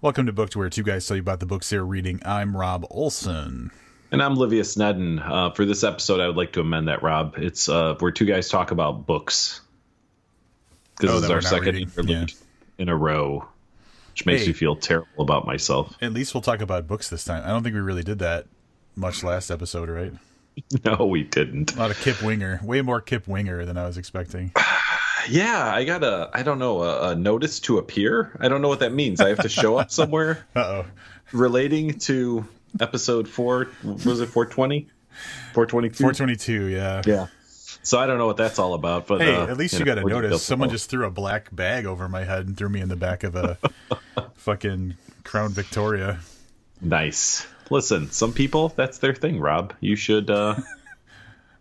Welcome to Booked, where two guys tell you about the books they're reading. I'm Rob Olson. And I'm Livius Nedin. Uh, for this episode, I would like to amend that, Rob. It's uh, where two guys talk about books. Because Oh, this is our second interlude in a row, which makes Hey. me feel terrible about myself. At least we'll talk about books this time. I don't think we really did that much last episode, right? No, we didn't. A lot of Kip Winger. Way more Kip Winger than I was expecting. Yeah, I got a, I don't know, a, a notice to appear. I don't know what that means. I have to show up somewhere oh. relating to episode four. Was it 420? 422? 422, yeah. Yeah. So I don't know what that's all about. But Hey, uh, at least you you, know, got a notice. Someone just threw a black bag over my head and threw me in the back of a fucking Crown Victoria. Nice. Listen, some people that's their thing, Rob. You should uh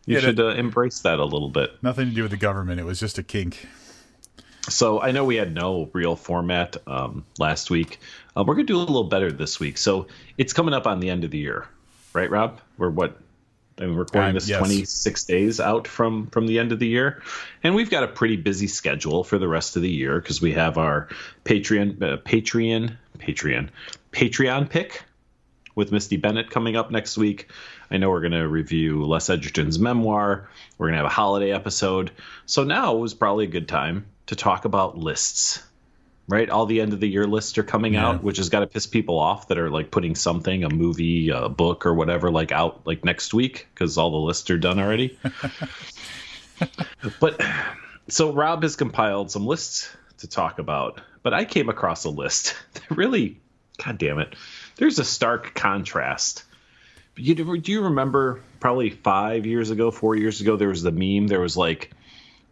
you should uh, embrace that a little bit. Nothing to do with the government. It was just a kink. So I know we had no real format um, last week. Uh, we're gonna do a little better this week. So it's coming up on the end of the year, right, Rob? We're what? I'm recording Um, this yes. 26 days out from from the end of the year, and we've got a pretty busy schedule for the rest of the year because we have our Patreon, uh, Patreon, Patreon, Patreon pick with Misty Bennett coming up next week. I know we're going to review Les Edgerton's memoir. We're going to have a holiday episode. So now was probably a good time to talk about lists. Right? All the end of the year lists are coming Yeah. out, which has got to piss people off that are like putting something, a movie, a book, or whatever, like out like next week because all the lists are done already. but so Rob has compiled some lists to talk about, but I came across a list that really, god damn it, there's a stark contrast. You, do you remember probably five years ago, four years ago, there was the meme. There was like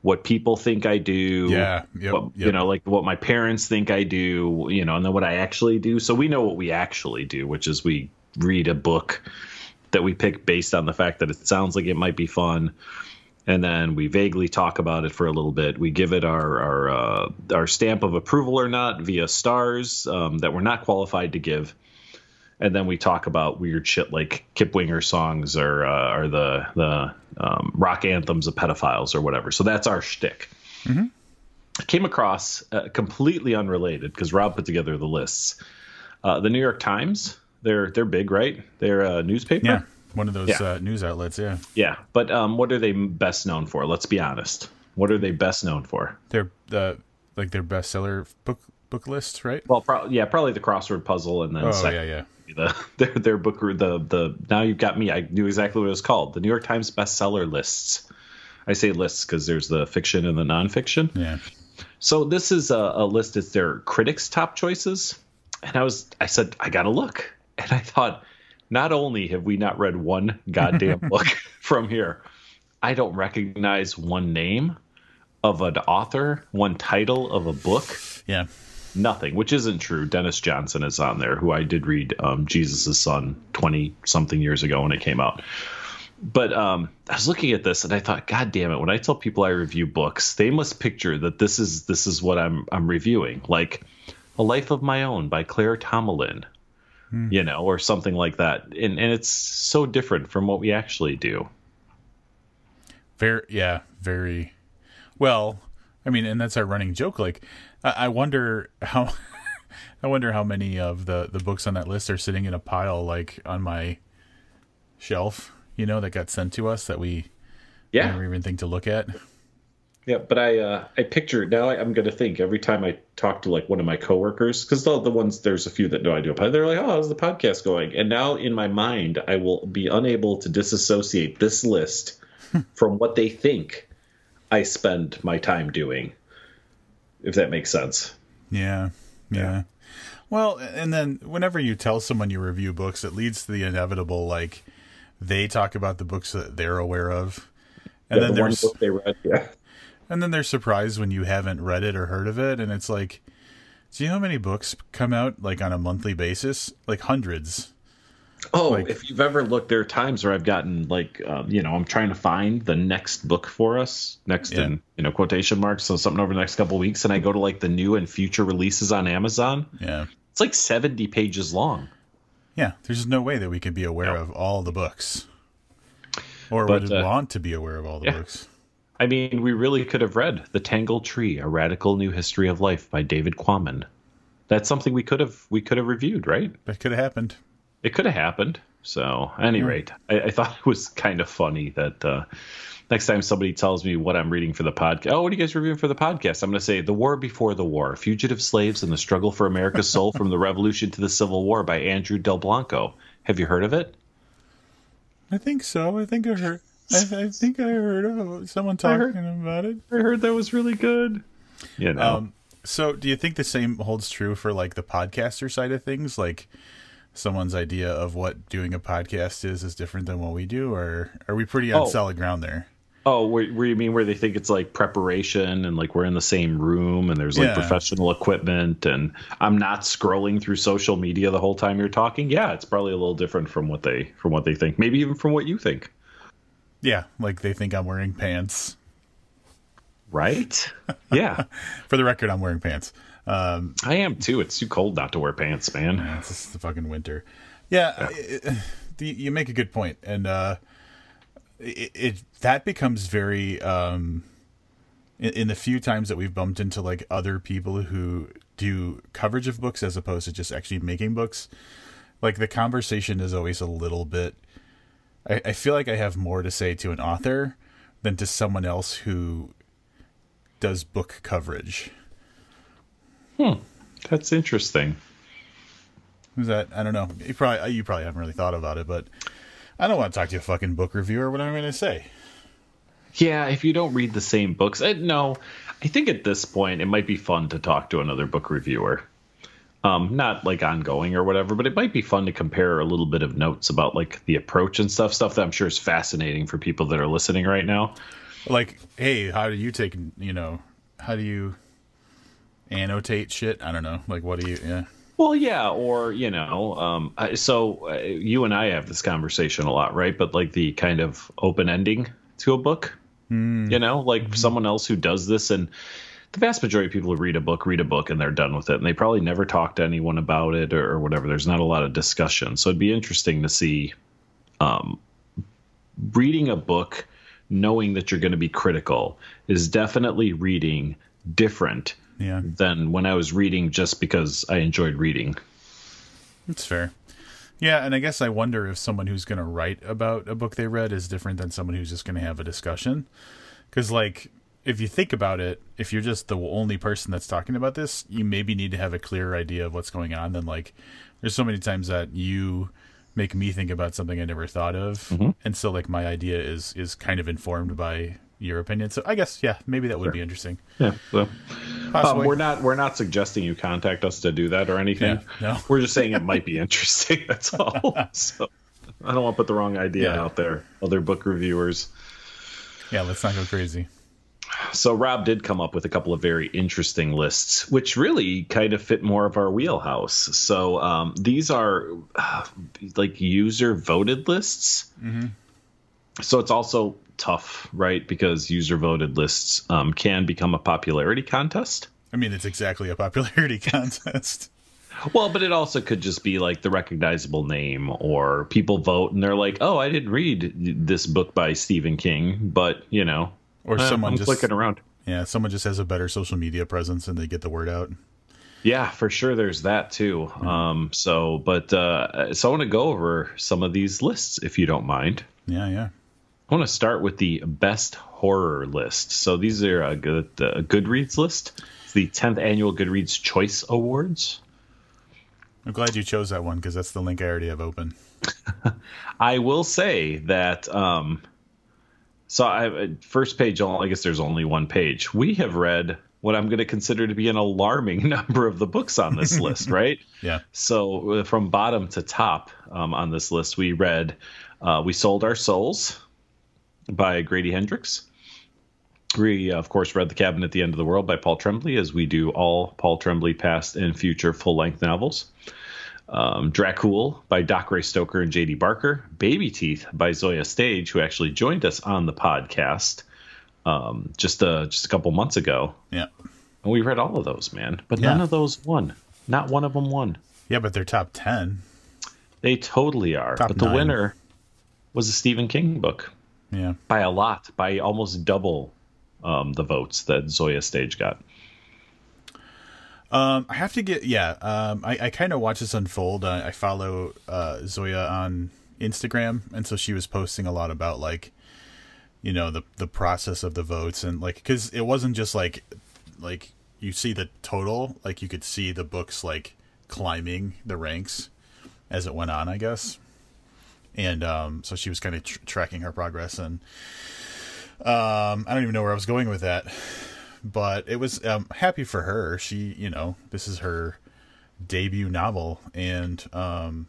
what people think I do. Yeah, yep, what, yep. You know, like what my parents think I do, you know, and then what I actually do. So we know what we actually do, which is we read a book that we pick based on the fact that it sounds like it might be fun and then we vaguely talk about it for a little bit. We give it our our uh, our stamp of approval or not via stars um, that we're not qualified to give, and then we talk about weird shit like Kip Winger songs or uh, or the the um, rock anthems of pedophiles or whatever. So that's our shtick. I came across uh, completely unrelated because Rob put together the lists. Uh, the New York Times, they're they're big, right? They're a newspaper. Yeah. One of those Yeah. uh, news outlets, yeah. Yeah, but um, what are they best known for? Let's be honest. What are they best known for? They're uh, like their bestseller book book list, right? Well, pro- yeah, probably the crossword puzzle, and then Oh, second, yeah, yeah. The their their book the the now you've got me. I knew exactly what it was called. The New York Times bestseller lists. I say lists because there's the fiction and the nonfiction. Yeah. So this is a, a list. It's their critics' top choices, and I was I said I gotta look, and I thought, not only have we not read one goddamn book from here, I don't recognize one name of an author, one title of a book, Yeah. Nothing. Which isn't true. Denis Johnson is on there, who I did read um, Jesus' Son twenty something years ago when it came out. But um, I was looking at this and I thought, God damn it! When I tell people I review books, they must picture that this is this is what I'm I'm reviewing, like A Life of My Own by Claire Tomalin, you know, or something like that. And and it's so different from what we actually do. Very, yeah, very well. I mean, and that's our running joke. Like, I, wonder how, I wonder how many of the the books on that list are sitting in a pile, like on my shelf. You know, that got sent to us that we Yeah, never even think to look at. Yeah, but I uh, I picture now. I, I'm going to think every time I talk to like one of my coworkers because the the ones there's a few that know I do a pod. They're like, "Oh, how's the podcast going?" And now in my mind, I will be unable to disassociate this list from what they think I spend my time doing. If that makes sense. Yeah, yeah. Well, and then whenever you tell someone you review books, it leads to the inevitable like they talk about the books that they're aware of, and Yeah, then the there's book they read. Yeah. and then they're surprised when you haven't read it or heard of it, and it's like, do you know how many books come out like on a monthly basis? Like hundreds. Oh, Like- if you've ever looked, there are times where I've gotten like, um, you know, I'm trying to find the next book for us, next Yeah. in you know quotation marks, so something over the next couple weeks, and I go to like the new and future releases on Amazon. Yeah, It's like 70 pages long. yeah. There's no way that we could be aware No. of all the books, or But, would uh, want to be aware of all the yeah. books. I mean, we really could have read The Tangled Tree, A Radical New History of Life by David Quammen. that's something we could have we could have reviewed, right? That could have happened. It could have happened. So, at any rate, I, I thought it was kind of funny that uh, next time somebody tells me what I'm reading for the podcast, oh, what are you guys reviewing for the podcast? I'm going to say The War Before the War Fugitive Slaves and the Struggle for America's Soul from the Revolution to the Civil War by Andrew Delbanco. Have you heard of it? I think so. I think I heard. I, I think I heard of someone talking heard- about it. I heard that was really good. You know, Um, so, do you think the same holds true for like the podcaster side of things? Like, someone's idea of what doing a podcast is is different than what we do, or are we pretty on Oh. solid ground there? oh, where, where you mean where they think it's like preparation and like we're in the same room and there's like Yeah. professional equipment and I'm not scrolling through social media the whole time you're talking? Yeah, it's probably a little different from what they from what they think. Maybe even from what you think. Yeah, like they think I'm wearing pants. Right? Yeah. For the record, I'm wearing pants. Um, I am too. It's too cold not to wear pants, man. it's just the fucking winter. Yeah, it- it- you make a good point, and uh, it, it that becomes very um, in, in the few times that we've bumped into like other people who do coverage of books as opposed to just actually making books. Like the conversation is always a little bit. I, I feel like I have more to say to an author than to someone else who does book coverage. That's interesting. Who's that? I don't know. You probably you probably haven't really thought about it, but I don't want to talk to a fucking book reviewer. What am I going to say? Yeah, if you don't read the same books, I, no, I think at this point it might be fun to talk to another book reviewer. Um, not like ongoing or whatever, but it might be fun to compare a little bit of notes about like the approach and stuff. Stuff that I'm sure is fascinating for people that are listening right now. Like, hey, how do you take? You know, how do you annotate shit? I don't know. Like, what do you? Yeah. Well, yeah, or you know, um, so uh, you and I have this conversation a lot, right? But like the kind of open ending to a book, you know, like someone else who does this, and the vast majority of people who read a book read a book and they're done with it, and they probably never talk to anyone about it or, or whatever. There's not a lot of discussion, so it'd be interesting to see, um, reading a book, knowing that you're going to be critical, is definitely reading different Yeah, than when I was reading just because I enjoyed reading. that's fair. Yeah, and I guess I wonder if someone who's going to write about a book they read is different than someone who's just going to have a discussion. Because, like, if you think about it, if you're just the only person that's talking about this, you maybe need to have a clearer idea of what's going on. Than like, there's so many times that you make me think about something I never thought of, mm-hmm. and so like my idea is is kind of informed by your opinion. So I guess yeah, maybe that would be interesting. Yeah. So um, we're not we're not suggesting you contact us to do that or anything. Yeah, no. We're just saying it might be interesting. That's all. so I don't want to put the wrong idea Yeah. out there. Other book reviewers. yeah, let's not go crazy. So Rob did come up with a couple of very interesting lists, which really kind of fit more of our wheelhouse. So um, these are uh, like user voted lists. So it's also tough, right? Because user voted lists um, can become a popularity contest. I mean, it's exactly a popularity contest. Well, but it also could just be like the recognizable name, or people vote and they're like, "Oh, I didn't read this book by Stephen King, but you know, Or uh, someone I'm just clicking around." yeah, someone just has a better social media presence and they get the word out. Yeah, for sure. There's that too. Um, so, but uh, so I want to go over some of these lists, if you don't mind. Yeah, yeah. I want to start with the best horror list. So these are a good a Goodreads list. It's the 10th annual Goodreads Choice Awards. I'm glad you chose that one because that's the link I already have open. I will say that. Um, so I first page. I guess there's only one page. We have read what I'm going to consider to be an alarming number of the books on this list, right? Yeah. So uh, from bottom to top um, on this list, we read uh, "We Sold Our Souls" by Grady Hendrix. We of course read "The Cabin at the End of the World" by Paul Tremblay, as we do all Paul Tremblay past and future full length novels. Um, Dracul by Dacre Stoker and J.D. Barker. Baby Teeth by Zoje Stage, who actually joined us on the podcast um, just uh, just a couple months ago. Yeah. And we read all of those, man. But Yeah. none of those won. Not one of them won. Yeah, but they're top 10. They totally are. Top but the winner was a Stephen King book Yeah. by a lot, by almost double um, the votes that Zoje Stage got. Um, I have to get yeah. Um, I, I kind of watch this unfold. I, I follow uh, Zoje on Instagram, and so she was posting a lot about like, you know, the the process of the votes and like because it wasn't just like like you see the total, like you could see the books like climbing the ranks as it went on, I guess. And um, so she was kind of tr- tracking her progress, and um, I don't even know where I was going with that but it was um, happy for her. She, you know, this is her debut novel, and um,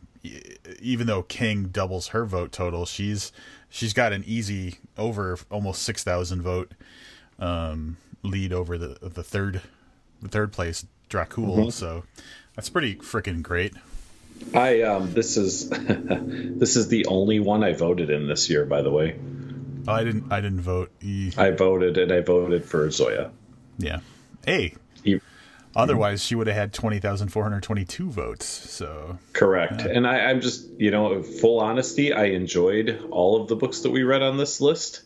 even though King doubles her vote total, she's she's got an easy over almost six thousand vote um, lead over the the third the third place Dracul. Mm-hmm. So that's pretty freaking great. I um, this is this is the only one I voted in this year, by the way. I didn't. I didn't vote. E- I voted, and I voted for Zoje. Yeah. Hey. Otherwise, she would have had twenty thousand four hundred twenty-two votes. So correct. And I, I'm just, you know, full honesty, I enjoyed all of the books that we read on this list.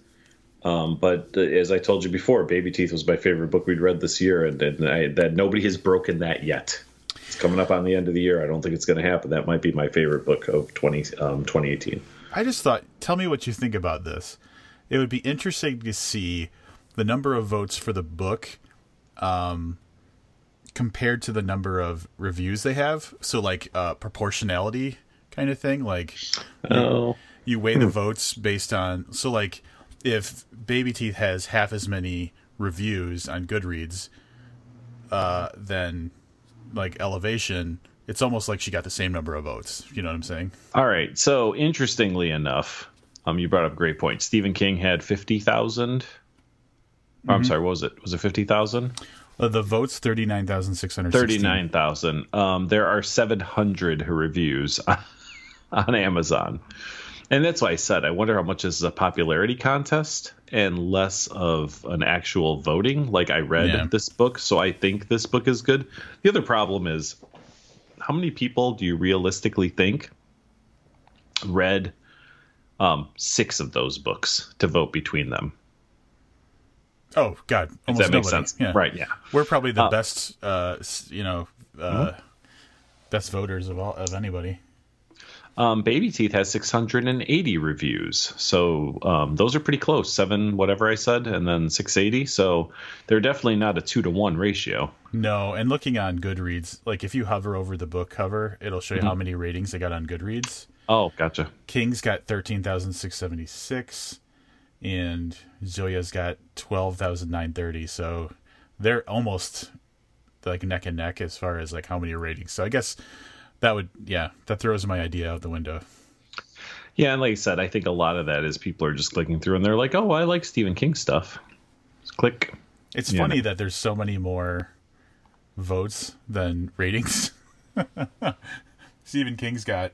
Um, but as I told you before, Baby Teeth was my favorite book we'd read this year, and, and I, that nobody has broken that yet. It's coming up on the end of the year. I don't think it's going to happen. That might be my favorite book of 20, um, 2018. I just thought, tell me what you think about this. It would be interesting to see the number of votes for the book um, compared to the number of reviews they have. So like uh, proportionality kind of thing. Like oh. you, you weigh the hmm. votes based on so like if Baby Teeth has half as many reviews on Goodreads, uh, then like Elevation, it's almost like she got the same number of votes. You know what I'm saying? All right. So interestingly enough, um, you brought up a great point. Stephen King had fifty thousand Mm-hmm. I'm sorry, what was it? Was it 50,000? Uh, the votes 39,600. 39,000. Um, there are 700 reviews on Amazon. And that's why I said I wonder how much this is a popularity contest and less of an actual voting. Like I read yeah. this book, so I think this book is good. The other problem is how many people do you realistically think read um, six of those books to vote between them? Oh God, almost that makes sense. Yeah. Right? Yeah, we're probably the uh, best, uh, you know, uh, mm-hmm. best voters of all of anybody. Um, Baby Teeth has 680 reviews, so um, those are pretty close. Seven, whatever I said, and then 680. So they're definitely not a two to one ratio. No, and looking on Goodreads, like if you hover over the book cover, it'll show you mm-hmm. how many ratings they got on Goodreads. Oh, gotcha. King's got 13,676 and Zoje's got twelve thousand nine thirty. So they're almost like neck and neck as far as like how many ratings. So I guess that would yeah that throws my idea out the window. Yeah, and like I said, I think a lot of that is people are just clicking through and they're like, "Oh, I like Stephen King stuff." Just click. It's funny that there's so many more votes than ratings. Stephen King's got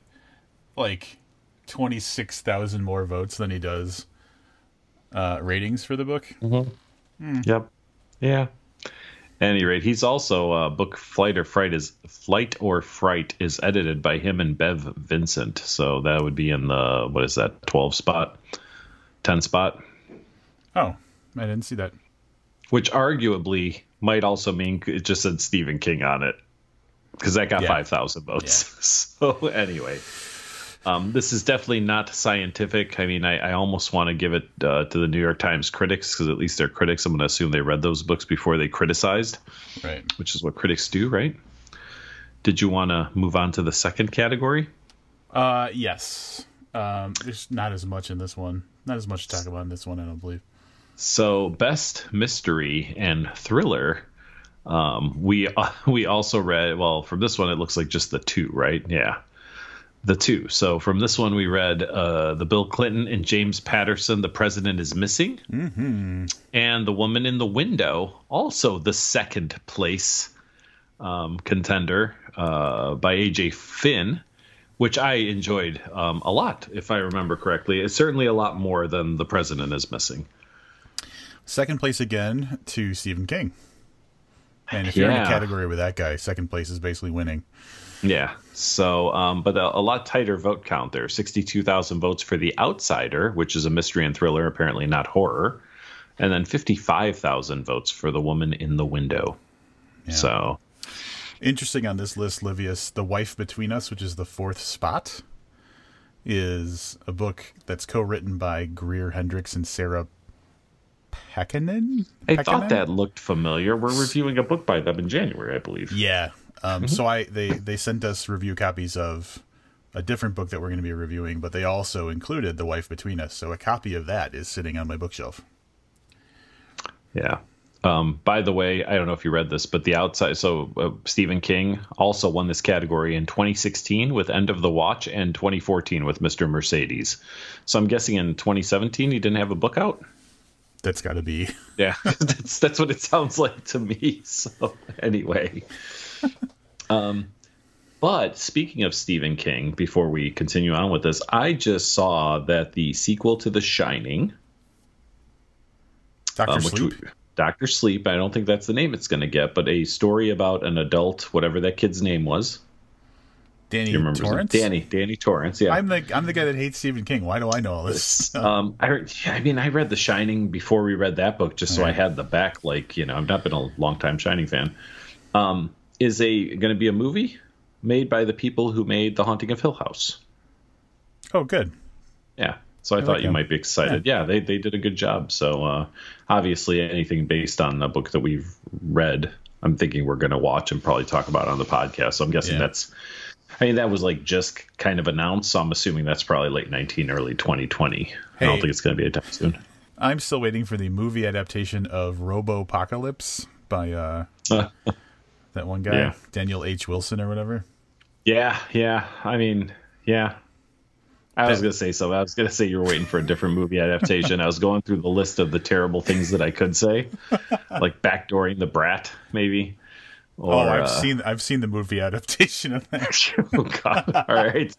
like twenty six thousand more votes than he does uh, ratings for the book. Mm-hmm. Mm. Yep. Yeah. At any rate, he's also uh, book Flight or Fright is Flight or Fright is edited by him and Bev Vincent. So that would be in the what is that twelve spot, ten spot. Oh, I didn't see that. Which arguably might also mean it just said Stephen King on it because that got yeah. five thousand votes. Yeah. so anyway, um, this is definitely not scientific. I mean, I, I almost want to give it uh, to the New York Times critics because at least they're critics. I'm going to assume they read those books before they criticized, right? Which is what critics do, right? Did you want to move on to the second category? Uh, yes. Um, there's not as much in this one. Not as much to talk about in this one, I don't believe. So, best mystery and thriller. Um, we uh, we also read well from this one. It looks like just the two, right? Yeah the two. So from this one, we read uh, the Bill Clinton and James Patterson, The President is Missing. Mm-hmm. And The Woman in the Window, also the second place um, contender uh, by A.J. Finn, which I enjoyed um, a lot, if I remember correctly. It's certainly a lot more than The President is Missing. Second place again to Stephen King. And if you're in a category with that guy, second place is basically winning. Yeah. So, um, but a, a, lot tighter vote count there. 62,000 votes for The Outsider, which is a mystery and thriller, apparently not horror. And then 55,000 votes for The Woman in the Window. Yeah. So, Interesting on this list, Livius, The Wife Between Us, which is the fourth spot, is a book that's co written by Greer Hendricks and Sarah Pekkanen? I thought that looked familiar. We're reviewing a book by them in January, I believe. Yeah. Um, So I they, they sent us review copies of a different book that we're going to be reviewing, but they also included The Wife Between Us. So a copy of that is sitting on my bookshelf. Yeah. Um, by the way, I don't know if you read this, but the outside. So uh, Stephen King also won this category in 2016 with End of the Watch and 2014 with Mr. Mercedes. So I'm guessing in 2017 he didn't have a book out. That's got to be. Yeah, that's that's what it sounds like to me. So anyway, um, but speaking of Stephen King, before we continue on with this, I just saw that the sequel to The Shining, Doctor um, Sleep. Doctor Sleep. I don't think that's the name it's going to get, but a story about an adult, whatever that kid's name was. Danny Torrance. Danny Danny Torrance. Yeah, I'm the I'm the guy that hates Stephen King. Why do I know all this? um, I I mean, I read The Shining before we read that book, just so right. I had the back. Like, you know, I've not been a long time Shining fan. Um, is a going to be a movie made by the people who made The Haunting of Hill House. Oh, good. Yeah. So I, I thought like you might be excited. Yeah. yeah, they they did a good job. So uh, obviously, anything based on the book that we've read, I'm thinking we're going to watch and probably talk about on the podcast. So I'm guessing yeah. that's. I mean, that was like just kind of announced. So I'm assuming that's probably late 19, early 2020. Hey, I don't think it's going to be a time soon. I'm still waiting for the movie adaptation of Robopocalypse by uh, that one guy, yeah. Daniel H. Wilson or whatever. Yeah, yeah. I mean, yeah. I was going to say so. I was going to say you were waiting for a different movie adaptation. I was going through the list of the terrible things that I could say, like backdooring the brat, maybe. Or, oh, I've uh, seen I've seen the movie adaptation of that. oh God! All right,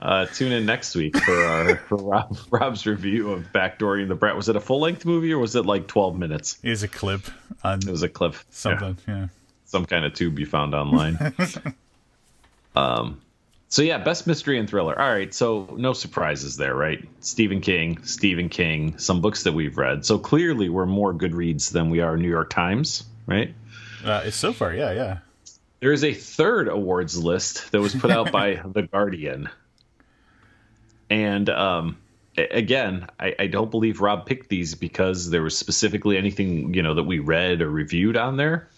uh, tune in next week for our for Rob, Rob's review of backdooring the brat. Was it a full length movie or was it like twelve minutes? It was a clip. On it was a clip. Something, yeah. yeah. Some kind of tube you found online. um so yeah, best mystery and thriller. All right, so no surprises there, right? Stephen King, Stephen King, some books that we've read. So clearly we're more Goodreads than we are New York Times, right? Uh, so far, yeah, yeah. There is a third awards list that was put out by The Guardian. And um, again, I, I, don't believe Rob picked these because there was specifically anything, you know, that we read or reviewed on there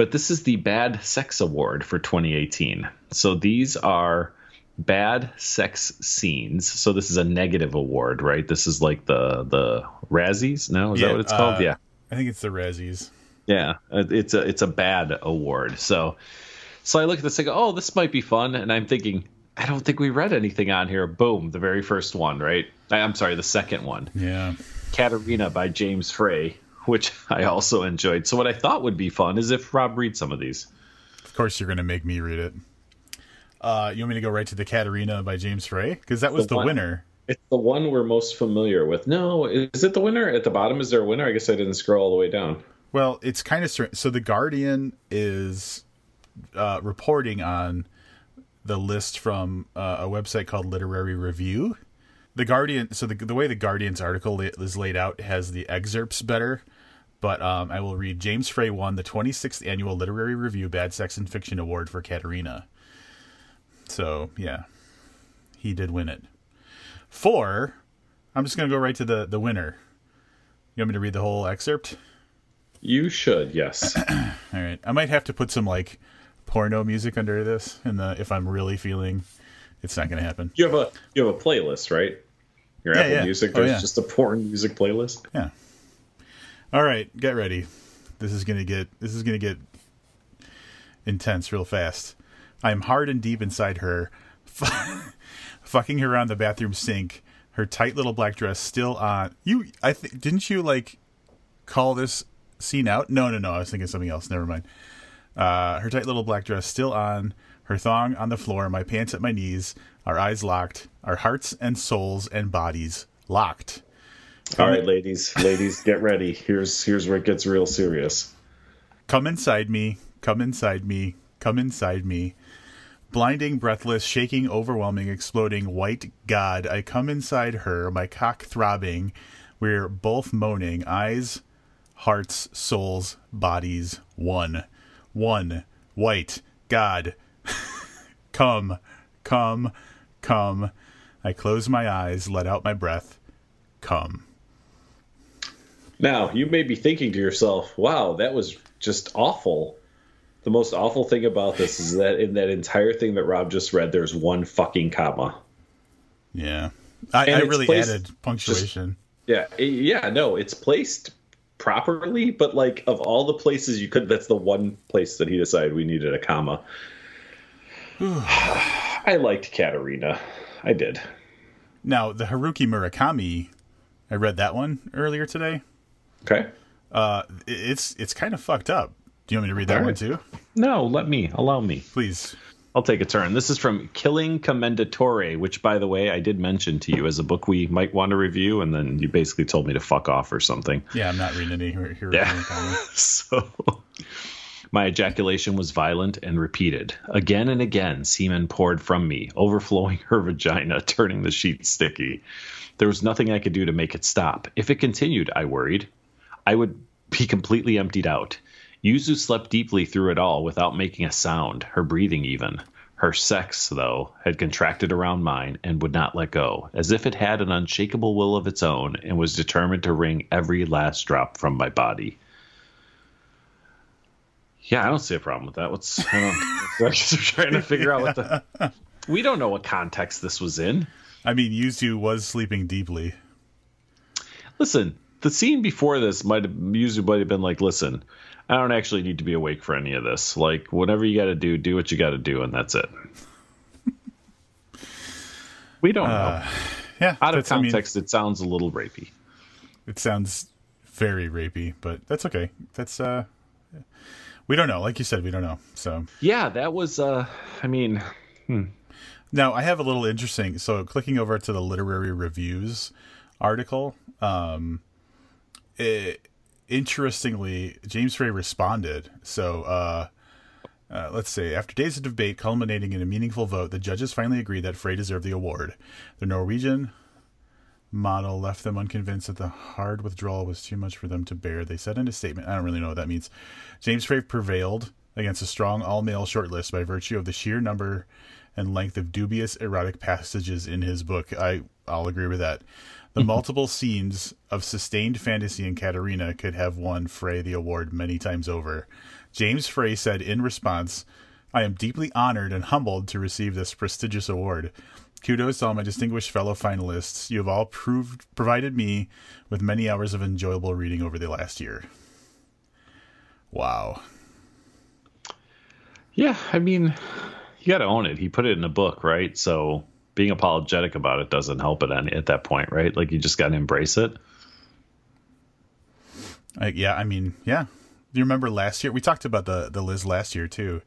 but this is the Bad Sex Award for 2018. So these are bad sex scenes. So this is a negative award, right? This is like the the Razzies. No, is yeah, that what it's called? Uh, yeah, I think it's the Razzies. Yeah, it's a it's a bad award. So so I look at this and go, oh, this might be fun, and I'm thinking. I don't think we read anything on here. Boom, the very first one, right? I'm sorry, the second one. Yeah. Katerina by James Frey, which I also enjoyed. So what I thought would be fun is if Rob reads some of these. Of course, you're going to make me read it. Uh, you want me to go right to the Katerina by James Frey because that was the, the winner. It's the one we're most familiar with. No, is it the winner at the bottom? Is there a winner? I guess I didn't scroll all the way down. Well, it's kind of strange. So the Guardian is uh, reporting on the list from uh, a website called Literary Review. The Guardian. So the the way the Guardian's article is laid out has the excerpts better but um, I will read James Frey won the 26th Annual Literary Review Bad Sex and Fiction Award for Katerina. So, yeah, he did win it. Four, I'm just going to go right to the, the winner. You want me to read the whole excerpt? You should, yes. All right. I might have to put some like porno music under this and if I'm really feeling it's not going to happen. You have a you have a playlist, right? Your yeah, Apple yeah. Music. Oh, there's oh, yeah. just a porn music playlist. Yeah. All right, get ready. This is gonna get this is gonna get intense real fast. I am hard and deep inside her, fucking her on the bathroom sink. Her tight little black dress still on. You, I think, didn't you like call this scene out? No, no, no. I was thinking something else. Never mind. Uh, her tight little black dress still on. Her thong on the floor. My pants at my knees. Our eyes locked. Our hearts and souls and bodies locked. All right, ladies, ladies, get ready. Here's here's where it gets real serious. Come inside me. Come inside me. Come inside me. Blinding, breathless, shaking, overwhelming, exploding, white God, I come inside her, my cock throbbing. We're both moaning, eyes, hearts, souls, bodies, one. One. white God, come, come, come. I close my eyes, let out my breath. Come. Now, you may be thinking to yourself, wow, that was just awful. The most awful thing about this is that in that entire thing that Rob just read, there's one fucking comma. Yeah. I, I really placed added punctuation. Yeah, eh, yeah, no, it's placed properly, but like of all the places you could, that's the one place that he decided we needed a comma. I liked Katerina. I did. now, the Haruki Murakami, I read that one earlier today. Okay. Uh, it's it's kind of fucked up. Do you want me to read that All one right. too? No, let me. Allow me. Please. I'll take a turn. This is from Killing Commendatore, which, by the way, I did mention to you as a book we might want to review, and then you basically told me to fuck off or something. Yeah, I'm not reading any Haruki Yeah. So my ejaculation was violent and repeated. Again and again, semen poured from me, overflowing her vagina, turning the sheet sticky. There was nothing I could do to make it stop. If it continued, I worried, I would be completely emptied out. Yuzu slept deeply through it all without making a sound, her breathing even. Her sex, though, had contracted around mine and would not let go, as if it had an unshakable will of its own and was determined to wring every last drop from my body. Yeah, I don't see a problem with that. What's I don't, I'm just trying to figure out what the. We don't know what context this was in. I mean, Yuzu was sleeping deeply. Listen, the scene before this might have usually might have been like, listen, I don't actually need to be awake for any of this. Like, whatever you got to do, do what you got to do, and that's it. We don't know. Yeah, Out of that's- I mean, context, it sounds a little rapey. it sounds very rapey, but that's okay. That's uh, we don't know. Like you said, we don't know. So Yeah, that was. uh I mean, now I have a little interesting. So clicking over to the literary reviews article, um, it, interestingly, James Frey responded. So uh, uh, let's say after days of debate culminating in a meaningful vote, the judges finally agreed that Frey deserved the award. The Norwegian model left them unconvinced that the hard withdrawal was too much for them to bear. They said in a statement, I don't really know what that means. James Frey prevailed against a strong all male shortlist by virtue of the sheer number and length of dubious erotic passages in his book. I, I'll agree with that. The multiple scenes of sustained fantasy in Katerina could have won Frey the award many times over. James Frey said in response, I am deeply honored and humbled to receive this prestigious award. Kudos to all my distinguished fellow finalists. You have all proved provided me with many hours of enjoyable reading over the last year. Wow. yeah, I mean, you got to own it. He put it in a book, right? So being apologetic about it doesn't help at any at that point, right? Like you just got to embrace it. I, yeah, I mean, yeah. Do you remember last year? We talked about the the Liz last year too,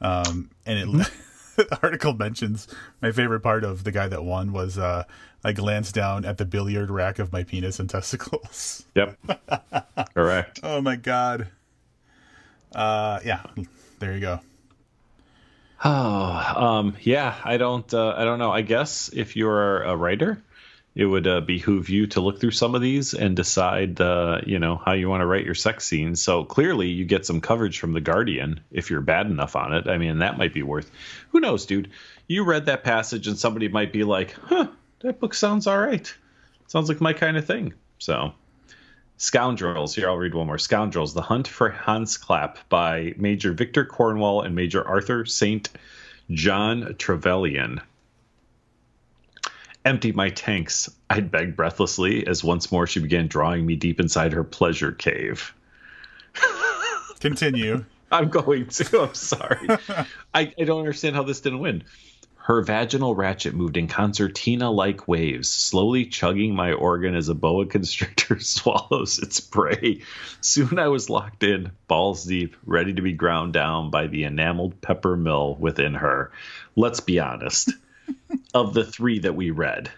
um, and it the article mentions my favorite part of the guy that won was uh, I glanced down at the billiard rack of my penis and testicles. Yep. Correct. Oh my god. Uh, yeah, there you go. Oh, um, yeah. I don't. Uh, I don't know. I guess if you're a writer, it would uh, behoove you to look through some of these and decide, uh, you know, how you want to write your sex scenes. So clearly, you get some coverage from the Guardian if you're bad enough on it. I mean, that might be worth. Who knows, dude? You read that passage, and somebody might be like, "Huh, that book sounds all right. Sounds like my kind of thing." So. Scoundrels. Here, I'll read one more. Scoundrels: The Hunt for Hans Clapp by Major Victor Cornwall and Major Arthur Saint John Trevelyan. Empty my tanks, I begged breathlessly, as once more she began drawing me deep inside her pleasure cave. Continue. I'm going to. I'm sorry. I, I don't understand how this didn't win. Her vaginal ratchet moved in concertina like waves, slowly chugging my organ as a boa constrictor swallows its prey. Soon I was locked in, balls deep, ready to be ground down by the enameled pepper mill within her. Let's be honest. Of the three that we read,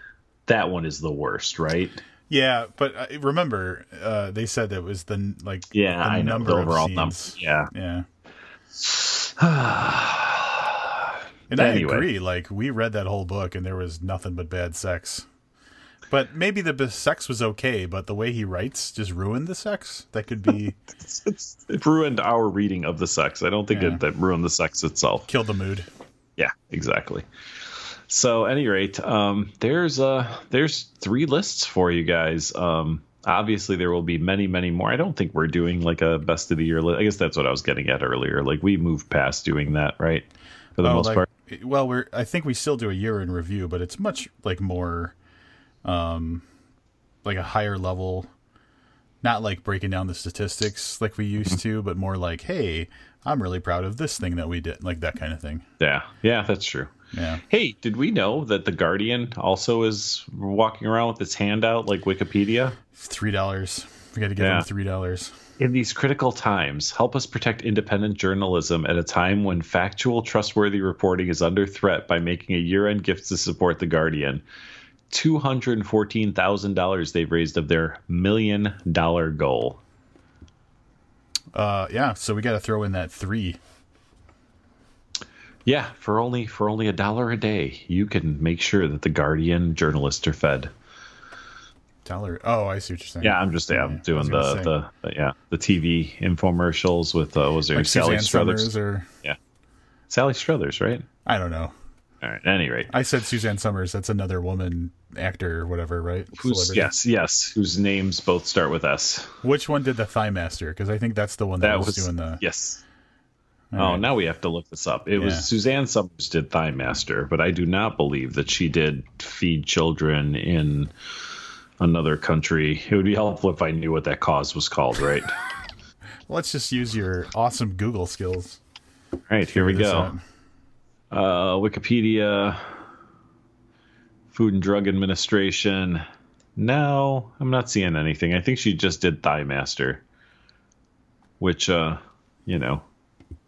that one is the worst, right? Yeah, but uh, remember, uh, they said that was the like Yeah, the I know number the overall number. Yeah. Yeah. And Anyway. I agree. Like we read that whole book, and there was nothing but bad sex. But maybe the sex was okay, but the way he writes just ruined the sex. That could be it ruined our reading of the sex. I don't think Yeah. it that ruined the sex itself. killed the mood. Yeah, exactly. So, at any rate, um, there's uh, there's three lists for you guys. Um, obviously, there will be many, many more. I don't think we're doing like a best of the year list. I guess that's what I was getting at earlier. Like we moved past doing that, right? For the Oh, most like- part. Well, we're I think we still do a year in review, but it's much like more, um, like a higher level. Not like breaking down the statistics like we used to, but more like, hey, I'm really proud of this thing that we did, like that kind of thing. Yeah, yeah, that's true. Yeah. Hey, did we know that the Guardian also is walking around with its hand out like Wikipedia? Three dollars. We got to give Yeah. them three dollars. In these critical times, help us protect independent journalism at a time when factual, trustworthy reporting is under threat by making a year end gift to support The Guardian. $214,000 they've raised of their million dollar goal. Uh, yeah. So we got to throw in that three. Yeah, for only for only a dollar a day, you can make sure that the Guardian journalists are fed. Dollar. Oh, I see what you're saying. Yeah, I'm just yeah, I'm doing the, the the yeah the TV infomercials with uh, was there like Sally Suzanne Struthers? Somers or Yeah, Sally Struthers, right? I don't know. All right. At any rate, I said Suzanne Somers. That's another woman actor or whatever, right? who's yes, yes, whose names both start with S. Which one did the Thigh Master? Because I think that's the one that, That was, was doing the. yes. All Oh, right. now we have to look this up. It Yeah. was Suzanne Somers did Thigh Master, but I do not believe that she did feed children in another country. It would be helpful if I knew what that cause was called, right? Let's just use your awesome Google skills. All right, here we go. uh, Wikipedia, Food and Drug Administration. No, I'm not seeing anything. I think she just did Thigh Master, which, uh, you know,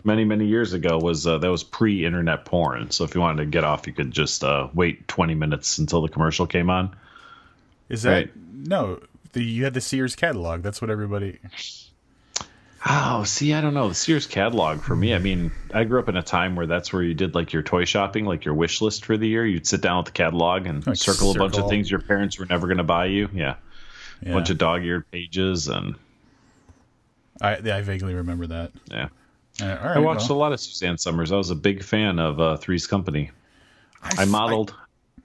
many many years ago was uh, that was pre-internet porn. So if you wanted to get off, you could just uh, wait 20 minutes until the commercial came on. Is that Right. no? The, you had the Sears catalog. That's what everybody. Oh, see, I don't know. The Sears catalog for me, I mean, I grew up in a time where that's where you did like your toy shopping, like your wish list for the year. You'd sit down with the catalog and Like circle a bunch of things your parents were never going to buy you. Yeah. Yeah. A bunch of dog eared pages. And I, I vaguely remember that. yeah. Uh, all right, I watched well, a lot of Suzanne Somers. I was a big fan of uh, Three's Company. I modeled.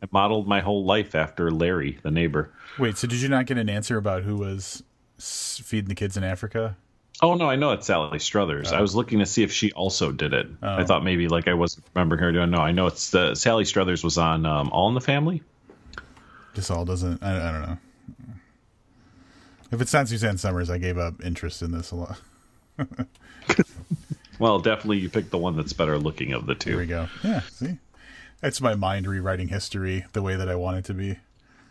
I modeled my whole life after Larry, the neighbor. wait, so did you not get an answer about who was feeding the kids in Africa? Oh no, I know it's Sally Struthers. Oh. I was looking to see if she also did it. I thought maybe like I wasn't remembering her doing. No, I know it's the Sally Struthers was on um, All in the Family. This all doesn't. I, I don't know. If it's not Suzanne Somers, I gave up interest in this a lot. Well, definitely you picked the one that's better looking of the two. There we go. Yeah, see, that's my mind rewriting history the way that I want it to be.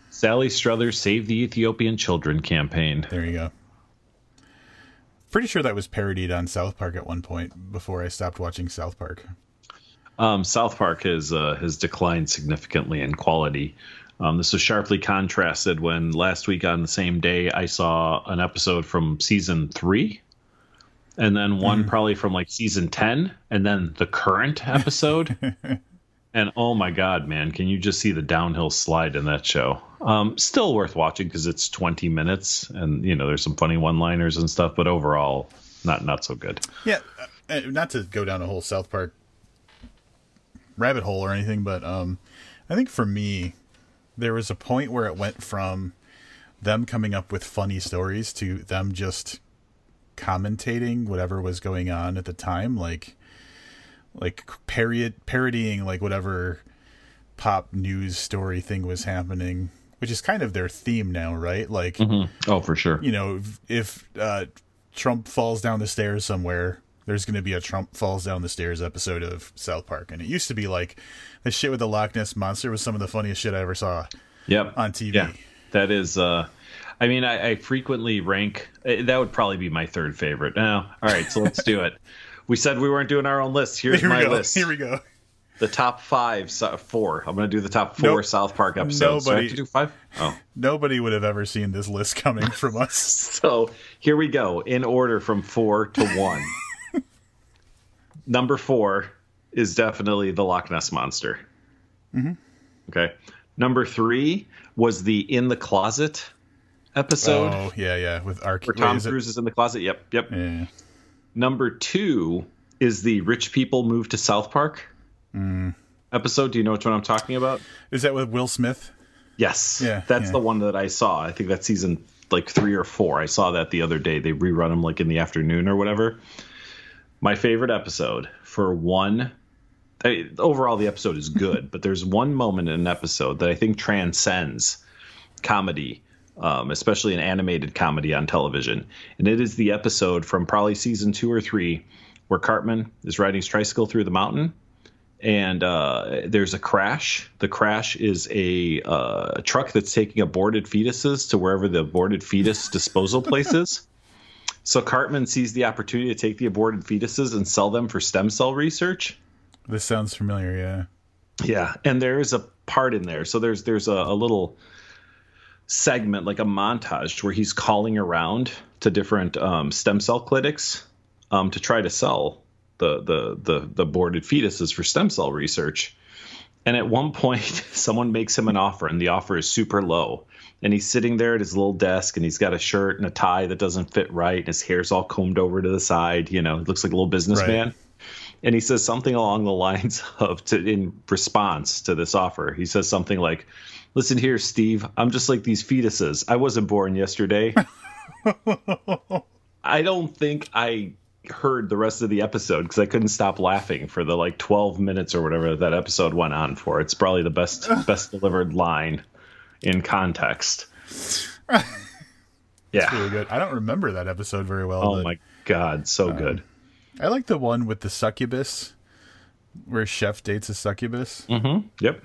Sally Struthers Save the Ethiopian Children campaign. There you go. Pretty sure that was parodied on South Park at one point before I stopped watching South Park. Um, South Park has uh, has declined significantly in quality. Um, this was sharply contrasted when last week on the same day I saw an episode from season three, and then one probably from like season ten, and then the current episode. and oh my god, man, can you just see the downhill slide in that show? Um, still worth watching because it's twenty minutes, and you know there's some funny one-liners and stuff, but overall, not not so good. Yeah, uh, not to go down a whole South Park rabbit hole or anything, but um, I think for me, there was a point where it went from them coming up with funny stories to them just commentating whatever was going on at the time, like like parody parodying like whatever pop news story thing was happening, which is kind of their theme now, right? Like Oh, for sure. you know, if, if uh, Trump falls down the stairs somewhere, there's going to be a Trump falls down the stairs episode of South Park. And it used to be like the shit with the Loch Ness monster was some of the funniest shit I ever saw Yep. on TV. Yeah, that is. uh I mean, I, I frequently rank. eh, That would probably be my third favorite. Now, all right, so let's do it. We said we weren't doing our own list. Here's Here my go. list. Here we go. the top five, so- four. I'm going to do the top four Nope. South Park episodes. Do I have Nobody- to do five? Oh, Nobody would have ever seen this list coming from us. so here we go in order from four to one. Number four is definitely the Loch Ness monster. Mm-hmm. Okay. Number three was the in the closet episode. Oh yeah, yeah, with Ark. Where Tom Cruise is in the closet. Yep, yep. Yeah. Number two is the rich people move to South Park mm. episode. Do you know which one I'm talking about? Is that with Will Smith? Yes. Yeah. That's yeah. the one that I saw. I think that's season like three or four. I saw that the other day. They rerun them like in the afternoon or whatever. My favorite episode for one. I, overall, the episode is good, but there's one moment in an episode that I think transcends comedy um, especially an animated comedy on television. And it is the episode from probably season two or three where Cartman is riding his tricycle through the mountain. And uh, there's a crash. The crash is a, uh, a truck that's taking aborted fetuses to wherever the aborted fetus disposal place is. So Cartman sees the opportunity to take the aborted fetuses and sell them for stem cell research. This sounds familiar, yeah. Yeah, and there is a part in there. So there's there's a, a little segment, like a montage, where he's calling around to different um, stem cell clinics um, to try to sell the, the the the aborted fetuses for stem cell research. And at one point, someone makes him an offer, and the offer is super low. And he's sitting there at his little desk, and he's got a shirt and a tie that doesn't fit right, and his hair's all combed over to the side. You know, he looks like a little businessman. Right. And he says something along the lines of, to, in response to this offer, he says something like, Listen here, Steve. I'm just like these fetuses. I wasn't born yesterday. I don't think I heard the rest of the episode because I couldn't stop laughing for the like 12 minutes or whatever that episode went on for. It's probably the best best delivered line in context. yeah, really good. I don't remember that episode very well. Oh but, my god, so um, good. I like the one with the succubus, where chef dates a succubus. Mm-hmm. Yep.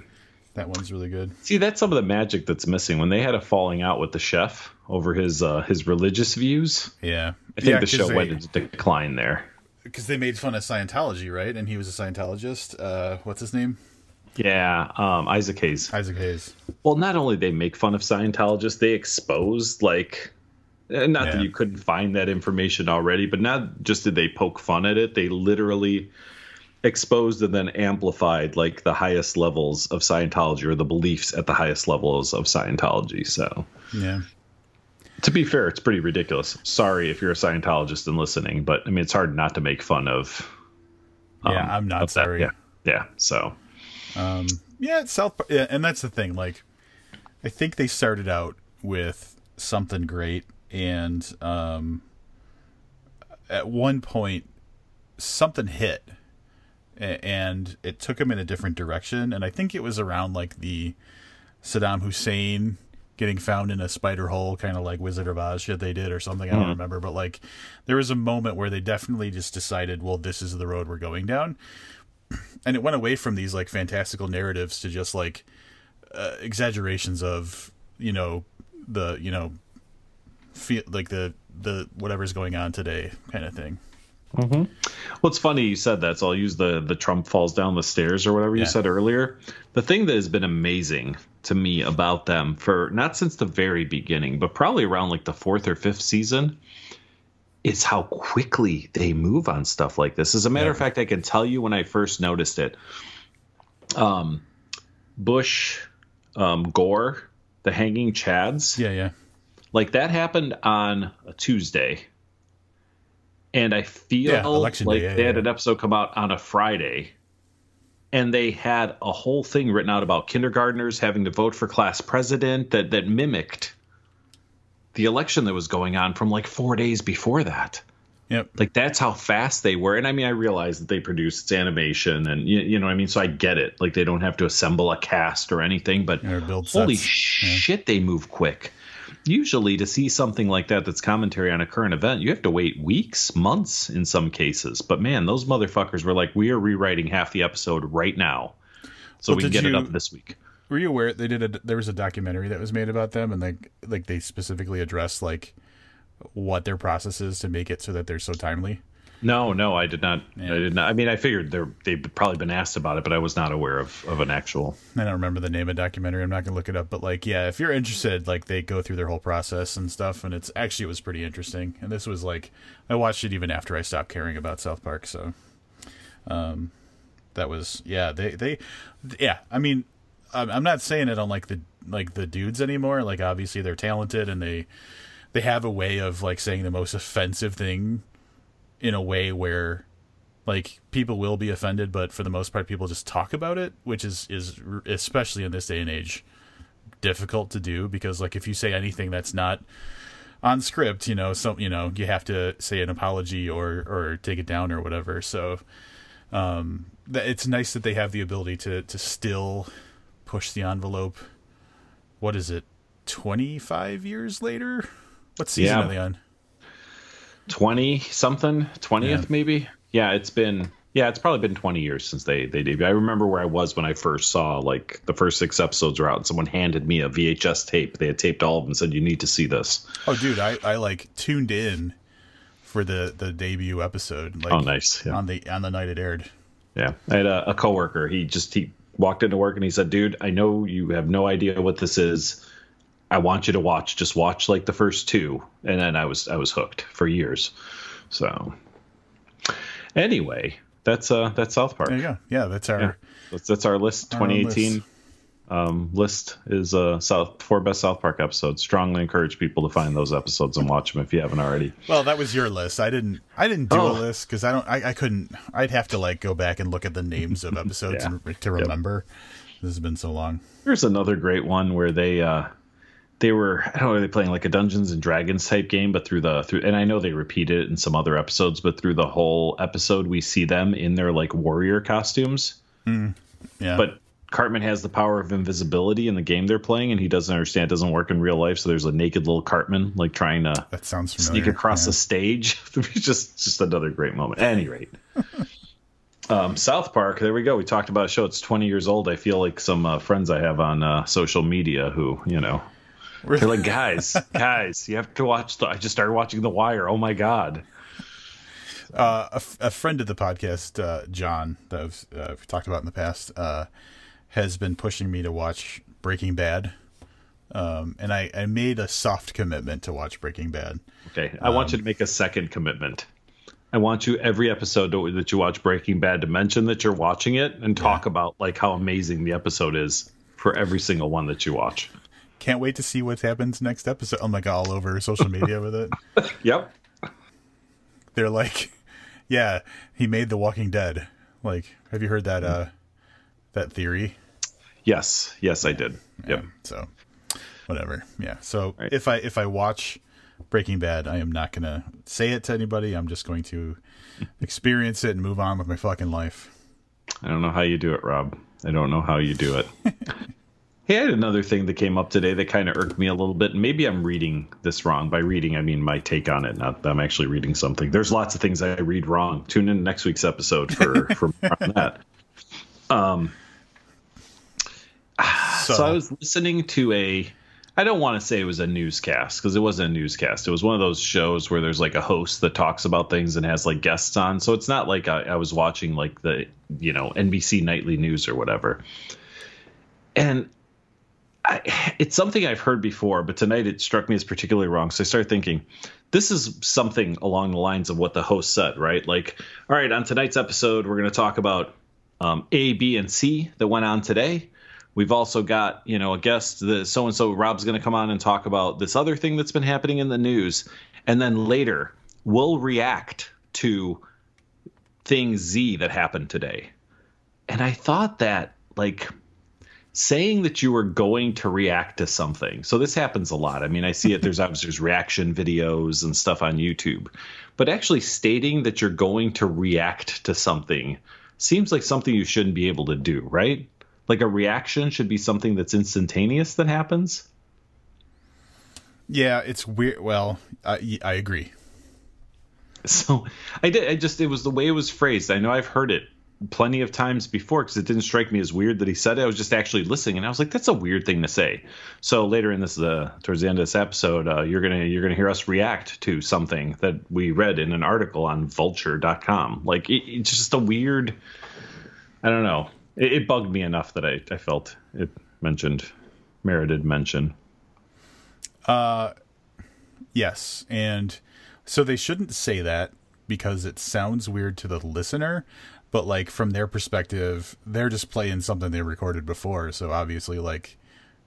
That one's really good. See, that's some of the magic that's missing. When they had a falling out with the chef over his uh, his religious views, yeah, I think yeah, the show they, went into decline there because they made fun of Scientology, right? And he was a Scientologist. Uh, what's his name? Yeah, um, Isaac Hayes. Isaac Hayes. Well, not only they make fun of Scientologists, they expose like eh, not yeah. that you couldn't find that information already, but not just did they poke fun at it, they literally exposed and then amplified like the highest levels of Scientology or the beliefs at the highest levels of Scientology. So, yeah. To be fair, it's pretty ridiculous. Sorry if you're a Scientologist and listening, but I mean, it's hard not to make fun of. Um, yeah, I'm not sorry. Yeah, yeah. So, um, yeah, South. Yeah, and that's the thing. Like, I think they started out with something great, and um, at one point, something hit and it took him in a different direction. And I think it was around like the Saddam Hussein getting found in a spider hole, kind of like Wizard of Oz shit they did or something. I don't mm. remember, but like there was a moment where they definitely just decided, well, this is the road we're going down, and it went away from these like fantastical narratives to just like uh, exaggerations of you know the you know feel like the the whatever's going on today kind of thing. Mm-hmm. Well, it's funny you said that. So I'll use the the Trump falls down the stairs or whatever yeah. you said earlier. The thing that has been amazing to me about them for not since the very beginning, but probably around like the fourth or fifth season, is how quickly they move on stuff like this. As a matter yeah. of fact, I can tell you when I first noticed it. Um, Bush, um, Gore, the hanging Chads. Yeah, yeah. Like that happened on a Tuesday and I feel yeah, like day, yeah, they had an episode come out on a Friday, and they had a whole thing written out about kindergartners having to vote for class president that that mimicked the election that was going on from like four days before that. Yep. Like that's how fast they were. And I mean, I realize that they produced its animation and you, you know what I mean? So I get it. Like they don't have to assemble a cast or anything, but holy shit, they move quick usually to see something like that that's commentary on a current event, you have to wait weeks, months in some cases. But man, those motherfuckers were like, we are rewriting half the episode right now, so well, we can get you, it up this week. Were you aware they did a there was a documentary that was made about them, and they like they specifically addressed like what their process is to make it so that they're so timely. No, no, I did not. Yeah. I did not. I mean, I figured they they've probably been asked about it, but I was not aware of, of an actual. I don't remember the name of the documentary. I'm not gonna look it up, but like, yeah, if you're interested, like they go through their whole process and stuff, and it's actually it was pretty interesting. And this was like, I watched it even after I stopped caring about South Park, so, um, that was yeah, they they, yeah. I mean, I'm I'm not saying it on like the like the dudes anymore. Like obviously they're talented and they they have a way of like saying the most offensive thing in a way where like people will be offended, but for the most part, people just talk about it, which is is especially in this day and age difficult to do because like if you say anything that's not on script, you know, so you know you have to say an apology or or take it down or whatever. So um, it's nice that they have the ability to to still push the envelope. What is it? Twenty five years later. What season Yeah. are they on? 20 something 20th Yeah. maybe yeah it's been yeah it's probably been 20 years since they they debuted i remember where i was when i first saw like the first six episodes were out and someone handed me a vhs tape they had taped all of them and said you need to see this Oh, dude, I, I like tuned in for the the debut episode. Like, Oh, nice, yeah. On the on the night it aired. yeah i had a, a coworker he just he walked into work and he said dude i know you have no idea what this is i want you to watch just watch like the first two and then i was i was hooked for years so anyway that's uh that's south park There you go. Yeah, that's our Yeah, that's, that's our list. Our own 2018 um, list is uh, South four best South Park episodes. Strongly encourage people to find those episodes and watch them if you haven't already. Well, that was your list. I didn't. I didn't do Oh. a list because I don't. I, I couldn't. I'd have to like go back and look at the names of episodes Yeah. and, to remember. This has been so long. There's another great one where they uh, they were I don't know are they playing like a Dungeons and Dragons type game, but through the through and I know they repeat it in some other episodes, but through the whole episode we see them in their like warrior costumes. Yeah, But Cartman has the power of invisibility in the game they're playing, and he doesn't understand it doesn't work in real life. So there's a naked little Cartman like trying to that sounds familiar. sneak across yeah. the stage. just just another great moment. At any rate. Um, South Park, there we go. We talked about a show. It's 20 years old. I feel like some uh, friends I have on uh, social media who, you know, They're like, guys, guys, you have to watch. The, I just started watching The Wire. Oh my god. uh, a, f- a friend of the podcast, uh, John, that I've, uh, talked about in the past, uh, has been pushing me to watch Breaking Bad. Um, and I, I made a soft commitment to watch Breaking Bad. Okay, I want you to make a second commitment. I want you every episode to, that you watch Breaking Bad to mention that you're watching it and talk about like how amazing the episode is for every single one that you watch. Can't wait to see what happens next episode. I'm like all over social media with it. Yep. They're like, yeah, he made The Walking Dead. Like, have you heard that, uh, that theory? Yes. Yes, I did. Yep. So, whatever. Yeah. So Right. if I if I watch Breaking Bad, I am not gonna say it to anybody. I'm just going to experience it and move on with my fucking life. I don't know how you do it, Rob. I don't know how you do it. Hey, I had another thing that came up today that kind of irked me a little bit. Maybe I'm reading this wrong. By reading, I mean my take on it, not that I'm actually reading something. There's lots of things I read wrong. Tune in next week's episode for, for more on that. Um, so, So I was listening to a. I don't want to say it was a newscast because it wasn't a newscast. It was one of those shows where there's like a host that talks about things and has like guests on. So it's not like I, I was watching like the you know NBC nightly news or whatever. And I, it's something I've heard before, but tonight it struck me as particularly wrong. So I started thinking, this is something along the lines of what the host said, right? Like, all right, on tonight's episode, we're going to talk about um, A, B, and C that went on today. We've also got, you know, a guest, the so and so. Rob's going to come on and talk about this other thing that's been happening in the news, and then later we'll react to thing Z that happened today. And I thought that, like, saying that you were going to react to something. So this happens a lot. I mean, I see it. There's obviously there's reaction videos and stuff on YouTube, but actually stating that you're going to react to something seems like something you shouldn't be able to do, right? Like a reaction should be something that's instantaneous that happens. yeah, it's weird. Well, I, I agree. So I did. I just it was the way it was phrased. I know I've heard it plenty of times before because it didn't strike me as weird that he said it. I was just actually listening, and I was like, "That's a weird thing to say." So later in this, uh, towards the end of this episode, uh, you're gonna you're gonna hear us react to something that we read in an article on Vulture.com. Like it, it's just a weird. I don't know. It, it bugged me enough that I I felt it mentioned merited mention. Uh, yes, and so they shouldn't say that because it sounds weird to the listener. But like from their perspective, they're just playing something they recorded before. So obviously, like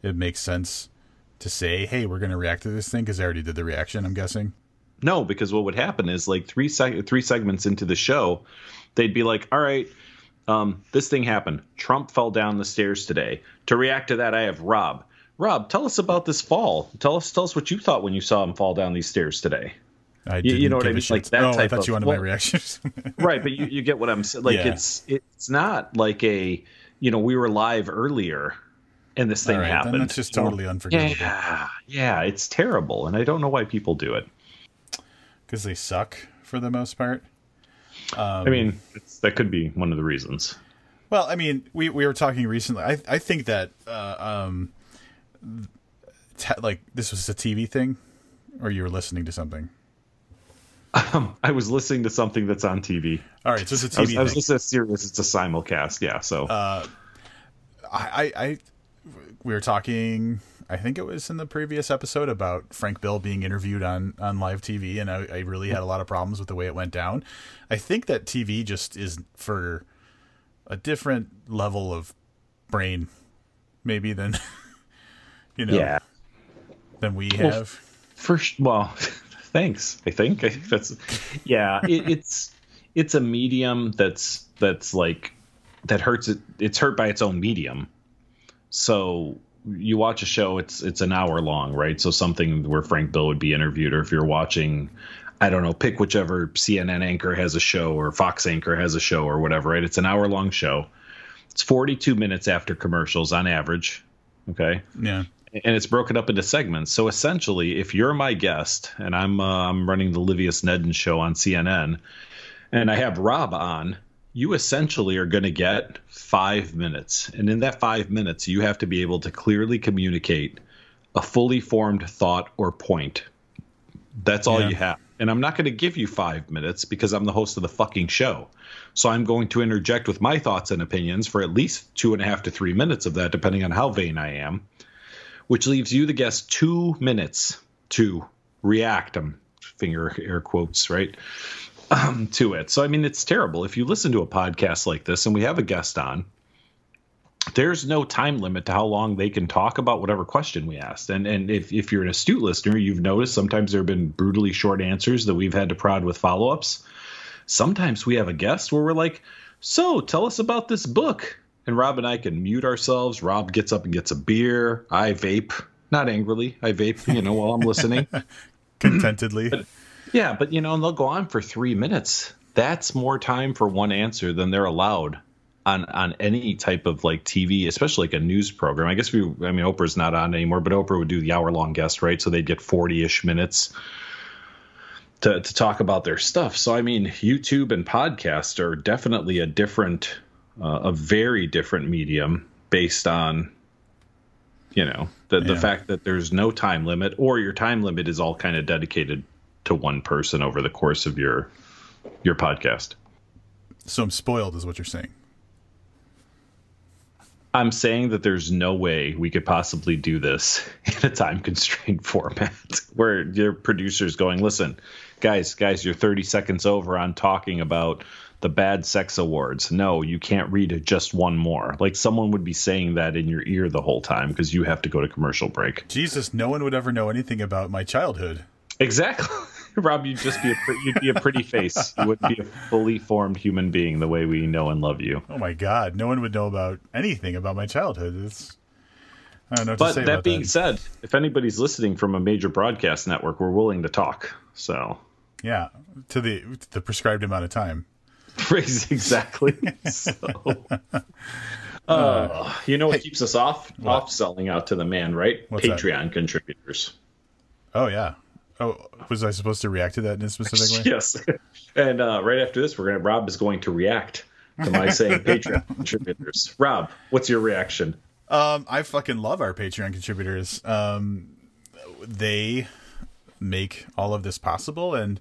it makes sense to say, "Hey, we're going to react to this thing" because they already did the reaction. I'm guessing. No, because what would happen is like three three segments into the show, they'd be like, "All right, um, this thing happened. Trump fell down the stairs today. To react to that, I have Rob. Rob, tell us about this fall. Tell us tell us what you thought when you saw him fall down these stairs today." I You- you know what I mean? Like that oh, I type thought of- you wanted well- my reactions. right, but you, you get what I'm saying. Like Yeah. it's it's not like a you know we were live earlier and this thing right, happened. then that's just totally unforgivable Yeah, yeah, it's terrible, and I don't know why people do it. because they suck for the most part. I mean, it's, that could be one of the reasons. Well, I mean, we we were talking recently. I I think that uh, um, te- like this was a TV thing, or you were listening to something. Um, I was listening to something that's on TV. All right, so it's a TV I was, I was listening to Sirius. It's a simulcast, yeah. So uh, I, I, I, we were talking. I think it was in the previous episode about Frank Bill being interviewed on on live TV, and I, I really had a lot of problems with the way it went down. I think that TV just is for a different level of brain, maybe than you know yeah, than we have. first, well, thanks. I think I think that's yeah. It, it's it's a medium that's that's like that hurts it. It's hurt by its own medium. So you watch a show, it's it's an hour long, right? So something where Frank Bill would be interviewed, or if you're watching, I don't know, pick whichever CNN anchor has a show or Fox anchor has a show or whatever, right? It's an hour long show. It's 42 minutes after commercials on average. Okay yeah. And it's broken up into segments. So essentially, if you're my guest and I'm uh, I'm running the Livius Nedin show on CNN, and I have Rob on, you essentially are going to get five minutes, and in that five minutes, you have to be able to clearly communicate a fully formed thought or point. That's all Yeah. you have. And I'm not going to give you five minutes because I'm the host of the fucking show. So I'm going to interject with my thoughts and opinions for at least two and a half to three minutes of that, depending on how vain I am which leaves you, the guest, two minutes to react. I'm finger air quotes, right? Um, to it. So, I mean, it's terrible. If you listen to a podcast like this and we have a guest on, there's no time limit to how long they can talk about whatever question we asked. And and if, if you're an astute listener, you've noticed sometimes there have been brutally short answers that we've had to prod with follow ups. Sometimes we have a guest where we're like, So tell us about this book. And Rob and I can mute ourselves. Rob gets up and gets a beer. I vape, not angrily. I vape, you know, while I'm listening. Contentedly. yeah, but you know, and they'll go on for three minutes. That's more time for one answer than they're allowed on on any type of like TV, especially like a news program. I guess we, I mean, Oprah's not on anymore, but Oprah would do the hour long guest, right? So they'd get forty ish minutes to to talk about their stuff. So I mean, YouTube and podcast are definitely a different, uh, a very different medium based on, you know, the the fact that there's no time limit, or your time limit is all kind of dedicated to one person over the course of your your podcast. so I'm spoiled, is what you're saying. I'm saying that there's no way we could possibly do this in a time constrained format where your producer's going, listen, guys, guys, you're 30 seconds over on talking about the bad sex awards. No, you can't read just one more. Like someone would be saying that in your ear the whole time because you have to go to commercial break. Jesus, no one would ever know anything about my childhood. Exactly. Rob, you'd just be a pre- you'd be a pretty face. You wouldn't be a fully formed human being the way we know and love you. Oh my God, no one would know about anything about my childhood. It's I don't know to But that being that. said, if anybody's listening from a major broadcast network, we're willing to talk. So, yeah, to the the prescribed amount of time. phrase exactly. so, uh, you know what keeps us off off selling out to the man, right? What's that? Patreon contributors. Oh yeah. Oh, was I supposed to react to that in a specific way? Yes. And uh, right after this, we're gonna Rob is going to react to my saying Patreon contributors. Rob, what's your reaction? Um, I fucking love our Patreon contributors. Um, they make all of this possible, and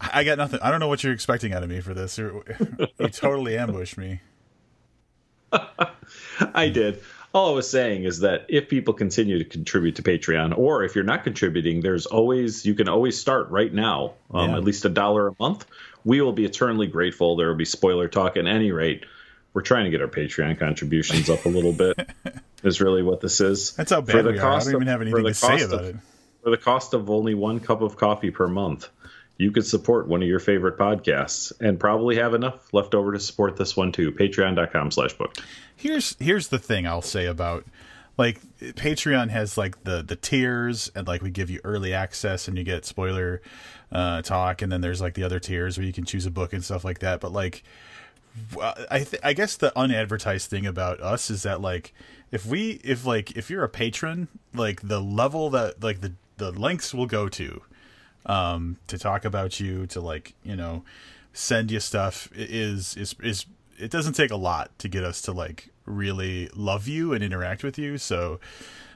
I got nothing. I don't know what you're expecting out of me for this. You totally ambushed me. I did. All I was saying is that if people continue to contribute to Patreon, or if you're not contributing, there's always you can always start right now, um, Yeah. at least a dollar a month, we will be eternally grateful. There will be spoiler talk. At any rate, we're trying to get our Patreon contributions up a little bit. is really what this is. That's how bad we are. I don't even have anything to say about of, it. For the cost of only one cup of coffee per month, you could support one of your favorite podcasts and probably have enough left over to support this one too. Patreon.com slash book. Here's here's the thing I'll say about like Patreon has like the the tiers and like we give you early access and you get spoiler uh, talk and then there's like the other tiers where you can choose a book and stuff like that. But like I th- I guess the unadvertised thing about us is that like if we if like if you're a patron like the level that like the the lengths we'll go to um, to talk about you, to like you know send you stuff is is is it doesn't take a lot to get us to like really love you and interact with you. So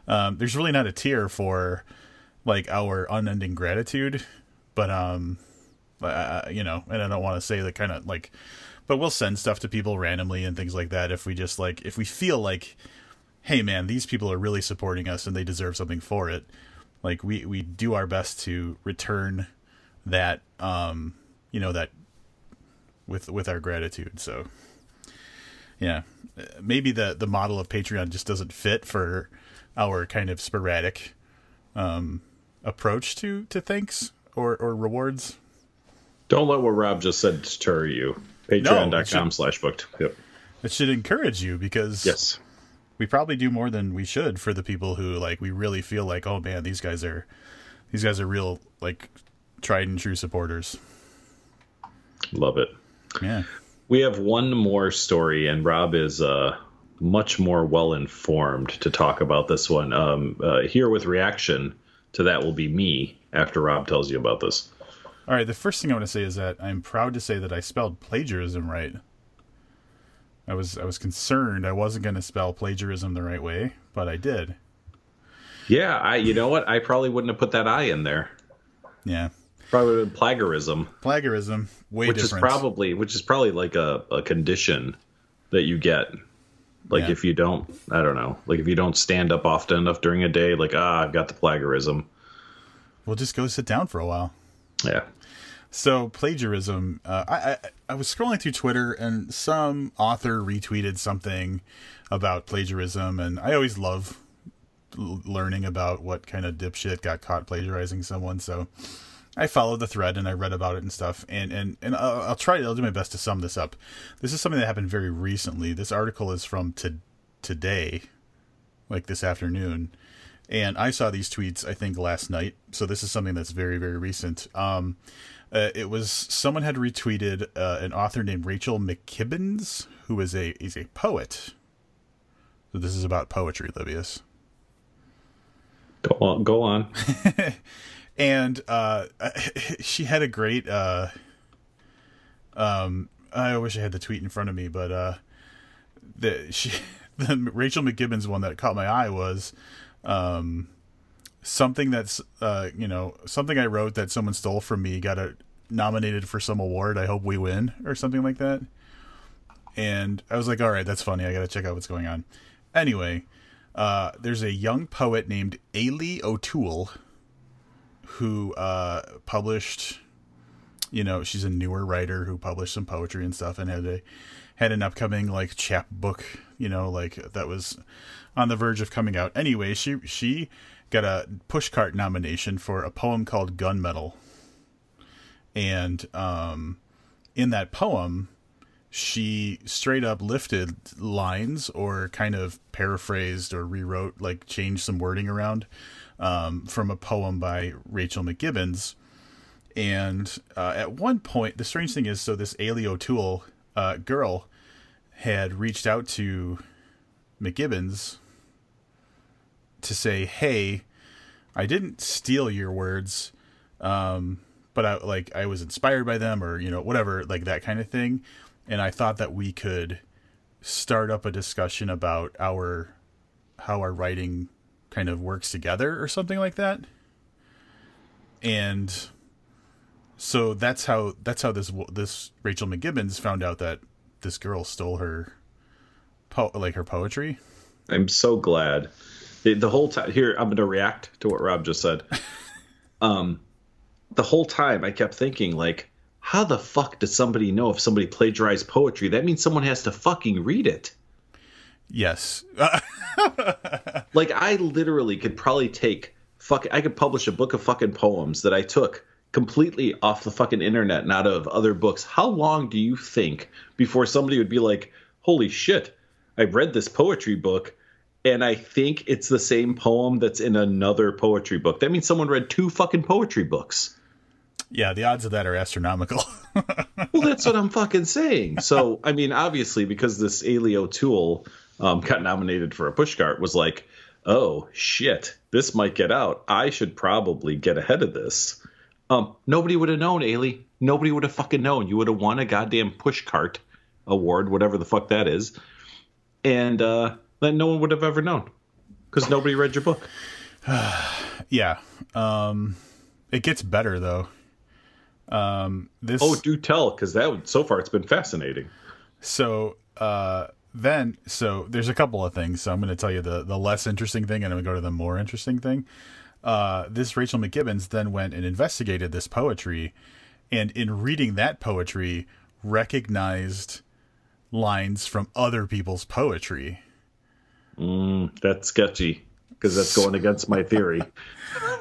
um, there's really not a tier for like our unending gratitude, but um, you know, and I don't want to say that kind of like, but we'll send stuff to people randomly and things like that if we just like if we feel like, hey man, these people are really supporting us and they deserve something for it like we we do our best to return that um you know that with with our gratitude. So yeah maybe the the model of patreon just doesn't fit for our kind of sporadic um approach to to thanks or or rewards. Don't let what rob just said deter you. Patreon.com no, slash booked yep. it should encourage you because yes we probably do more than we should for the people who like we really feel like oh man these guys are these guys are real like tried and true supporters. Love it. Yeah. We have one more story and rob is uh much more well informed to talk about this one. Um uh, here with reaction to that will be me after rob tells you about this. All right the first thing i want to say is that i'm proud to say that i spelled plagiarism right I was I was concerned I wasn't going to spell plagiarism the right way, but I did. Yeah, I you know what? I probably wouldn't have put that I in there. Yeah. Probably would have been plagiarism. Plagiarism, way which different. is probably which is probably like a, a condition that you get. Like yeah. if you don't, I don't know. Like if you don't stand up often enough during a day, like ah, I've got the plagiarism. We'll just go sit down for a while. Yeah. So plagiarism. Uh, I, I I was scrolling through Twitter and some author retweeted something about plagiarism, and I always love l- learning about what kind of dipshit got caught plagiarizing someone. So I followed the thread and I read about it and stuff. And and and I'll, I'll try. I'll do my best to sum this up. This is something that happened very recently. This article is from to, today, like this afternoon and I saw these tweets I think last night. So this is something that's very very recent. Um, uh, it was someone had retweeted uh, an author named Rachel McKibbens, who is a is a poet. So this is about poetry, Livius. Go on, go on. and uh, she had a great. Uh, um, I wish I had the tweet in front of me, but uh, the she the Rachel McKibbens one that caught my eye was um, something that's uh, you know something I wrote that someone stole from me got a nominated for some award. I hope we win or something like that. And I was like, all right, that's funny. I got to check out what's going on. Anyway, uh, there's a young poet named Ailey O'Toole who uh, published. You know, she's a newer writer who published some poetry and stuff, and had a had an upcoming like chapbook. You know, like that was on the verge of coming out. Anyway, she she got a pushcart nomination for a poem called Gunmetal. And um, in that poem, she straight up lifted lines or kind of paraphrased or rewrote, like changed some wording around um, from a poem by Rachel McKibbens. And uh, at one point, the strange thing is so this Ailey O'Toole uh, girl had reached out to McKibbens to say, "Hey, I didn't steal your words, um, but I like I was inspired by them, or you know, whatever, like that kind of thing." And I thought that we could start up a discussion about our how our writing kind of works together, or something like that. And so that's how that's how this this Rachel McKibbens found out that this girl stole her po- like her poetry. I'm so glad the, the whole time here i'm going to react to what rob just said um the whole time i kept thinking like how the fuck does somebody know if somebody plagiarized poetry? That means someone has to fucking read it. Yes. like I literally could probably take fuck I could publish a book of fucking poems that I took completely off the fucking internet and out of other books. How long do you think before somebody would be like, "Holy shit, I read this poetry book and I think it's the same poem that's in another poetry book." That means someone read two fucking poetry books. Yeah, the odds of that are astronomical. well, that's what I'm fucking saying. So, I mean, obviously, because this Ailey O'Toole um, got nominated for a pushcart, was like, oh shit, this might get out. I should probably get ahead of this. Um, nobody would have known, Ailey. Nobody would have fucking known. You would have won a goddamn pushcart award, whatever the fuck that is, and uh, then no one would have ever known because nobody read your book. yeah, um, it gets better though. Um, this oh, do tell because that would, so far it's been fascinating. So uh, then, so there's a couple of things. So I'm going to tell you the the less interesting thing, and I'm going to go to the more interesting thing. Uh, this Rachel McKibbens then went and investigated this poetry, and in reading that poetry, recognized lines from other people's poetry. Mm, that's sketchy because that's going against my theory.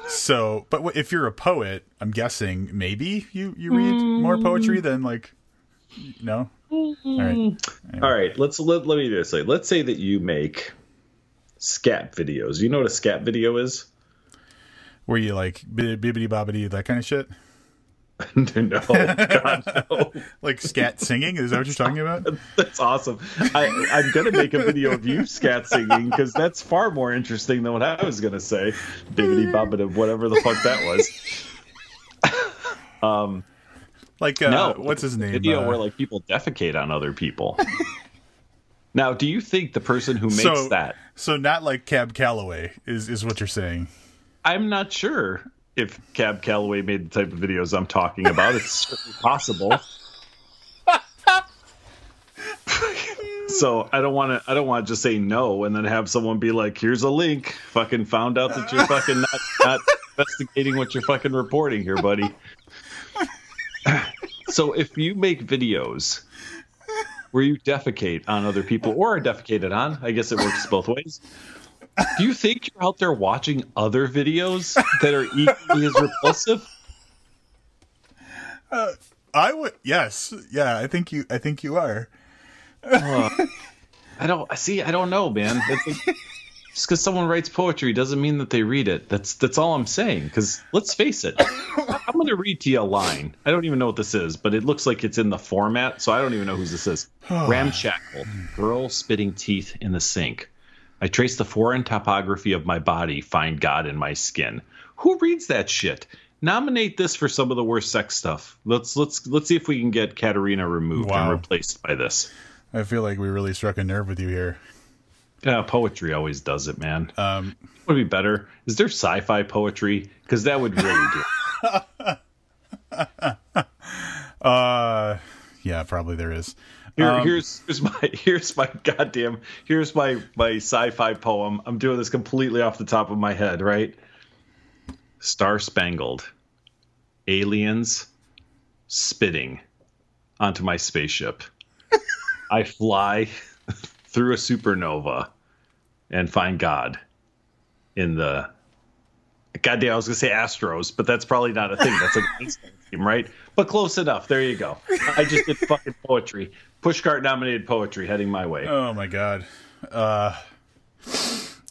So, but if you're a poet, I'm guessing maybe you you read more poetry than like no. All right. Anyway. All right. Let's let, let me just say. Let's say that you make scat videos. You know what a scat video is? Where you like bibbity bobbity that kind of shit? No, God, no. like scat singing? Is that what you're talking about? That's awesome. I, am gonna make a video of you scat singing because that's far more interesting than what I was gonna say. Bibbity bobbity, whatever the fuck that was. um, like uh, no, what's his name? Video uh, where like people defecate on other people. now, do you think the person who makes so, that? So not like Cab Calloway is is what you're saying? I'm not sure if Cab Calloway made the type of videos I'm talking about. It's certainly possible. so I don't want to. I don't want to just say no and then have someone be like, "Here's a link." Fucking found out that you're fucking not, not investigating what you're fucking reporting here, buddy. so if you make videos where you defecate on other people or are defecated on, I guess it works both ways. Do you think you're out there watching other videos that are equally as repulsive? Uh, I would. Yes. Yeah. I think you. I think you are. uh, I don't I see. I don't know, man. just because someone writes poetry doesn't mean that they read it. That's that's all I'm saying. Because let's face it, I'm going to read to you a line. I don't even know what this is, but it looks like it's in the format, so I don't even know who this is. Ramshackle, girl spitting teeth in the sink. I trace the foreign topography of my body, find God in my skin. Who reads that shit? Nominate this for some of the worst sex stuff. Let's let's let's see if we can get Katerina removed wow. and replaced by this. I feel like we really struck a nerve with you here. Yeah, poetry always does it, man. Um, would be better. Is there sci-fi poetry? Because that would really do. uh, yeah, probably there is. Here, um, here's here's my here's my goddamn here's my my sci-fi poem. I'm doing this completely off the top of my head, right? Star Spangled, aliens spitting onto my spaceship. I fly through a supernova and find God in the goddamn. I was gonna say Astros, but that's probably not a thing. That's a team, right? But close enough. There you go. I just did fucking poetry. Pushcart nominated poetry heading my way. Oh my god. Uh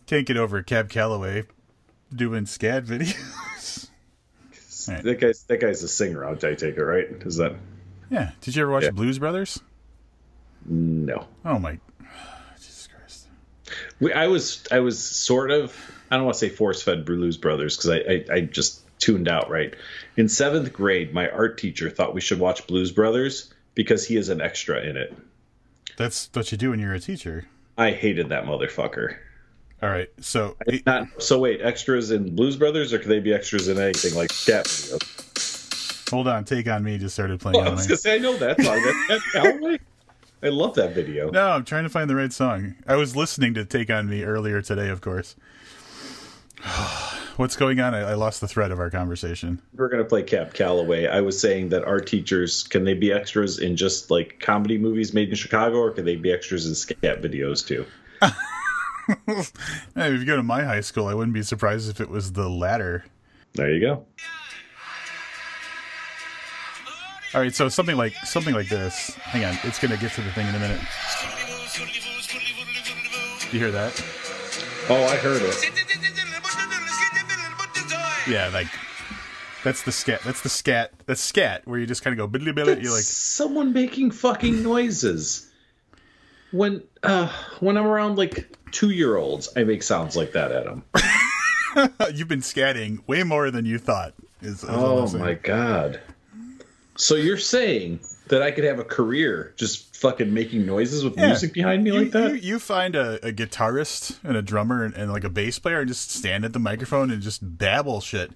can't get over Cab Calloway doing SCAD videos. right. That guy's that guy's a singer, I take it, right? Is that Yeah. Did you ever watch yeah. Blues Brothers? No. Oh my Jesus Christ. We, I was I was sort of I don't want to say force fed Blues Brothers because I, I I just tuned out, right? In seventh grade, my art teacher thought we should watch Blues Brothers because he is an extra in it. That's what you do when you're a teacher. I hated that motherfucker. All right, so not so. Wait, extras in Blues Brothers, or could they be extras in anything like cat videos? Hold on, Take on Me just started playing. Well, I was gonna say I know that song. I love that video. No, I'm trying to find the right song. I was listening to Take on Me earlier today, of course. What's going on? I, I lost the thread of our conversation. We're gonna play Cab Calloway. I was saying that our teachers can they be extras in just like comedy movies made in Chicago, or can they be extras in scat videos too? Hey, if you go to my high school, I wouldn't be surprised if it was the latter. There you go. All right, so something like something like this. Hang on, it's gonna get to the thing in a minute. Do you hear that? Oh, I heard it. Yeah, like that's the scat. That's the scat. That's scat where you just kind of go biddly billy. You're like, someone making fucking noises. When uh when I'm around like two year olds, I make sounds like that at them. you've been scatting way more than you thought. Is, is Oh my god. So you're saying that I could have a career just fucking making noises with Yeah. music behind me You, like that? you, you find a, a guitarist and a drummer and, and like a bass player and just stand at the microphone and just babble shit.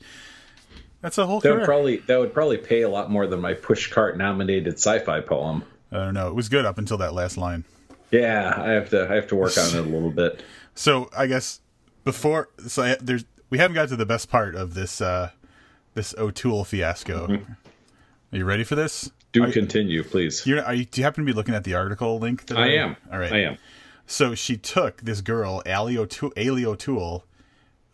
That's a whole that would probably that would probably pay a lot more than my pushcart nominated sci-fi poem. I don't know. It was good up until that last line. Yeah, I have to I have to work on it a little bit. So I guess before so I, there's we haven't got to the best part of this uh this O'Toole fiasco. Mm-hmm. Are you ready for this? Do Are- continue, please. You're, are you, do you happen to be looking at the article link? That I am. All right. I am. So she took this girl, Allie O'Toole, O'Toole,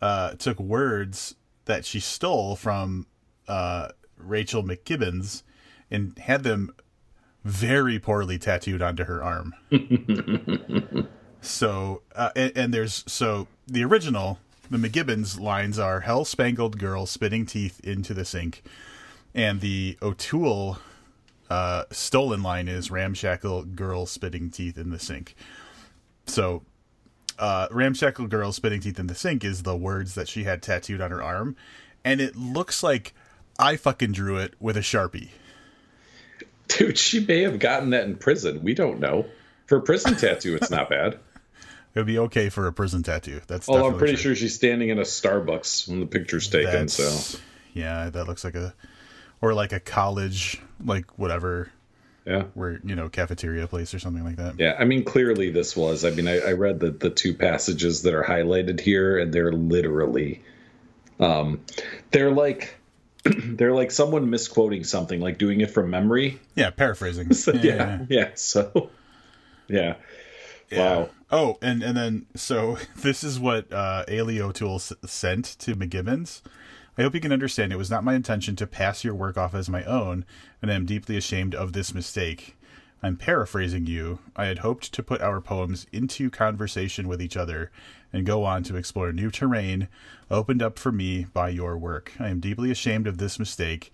uh, took words that she stole from uh, Rachel McKibbens and had them very poorly tattooed onto her arm. so, uh, and, and there's so the original, the McKibbens lines are "Hell spangled girl spitting teeth into the sink," and the O'Toole uh, stolen line is "Ramshackle girl spitting teeth in the sink." So, uh, ramshackle girl spitting teeth in the sink is the words that she had tattooed on her arm, and it looks like I fucking drew it with a sharpie. Dude, she may have gotten that in prison. We don't know. For a prison tattoo, it's not bad. It would be okay for a prison tattoo. That's Although I'm pretty true. sure she's standing in a Starbucks when the picture's taken. That's, So yeah, that looks like a, or like a college, like whatever, yeah, where you know cafeteria place or something like that. yeah. I mean, clearly this was. I mean, I, I read the the two passages that are highlighted here, and they're literally, um, they're like. They're like someone misquoting something, like doing it from memory. Yeah, paraphrasing. So, yeah, yeah. So, yeah. Yeah. Wow. Oh, and and then so this is what uh, Ailey O'Toole s- sent to McKibbens. I hope you can understand it was not my intention to pass your work off as my own, and I am deeply ashamed of this mistake. I'm paraphrasing you. I had hoped to put our poems into conversation with each other and go on to explore new terrain opened up for me by your work. I am deeply ashamed of this mistake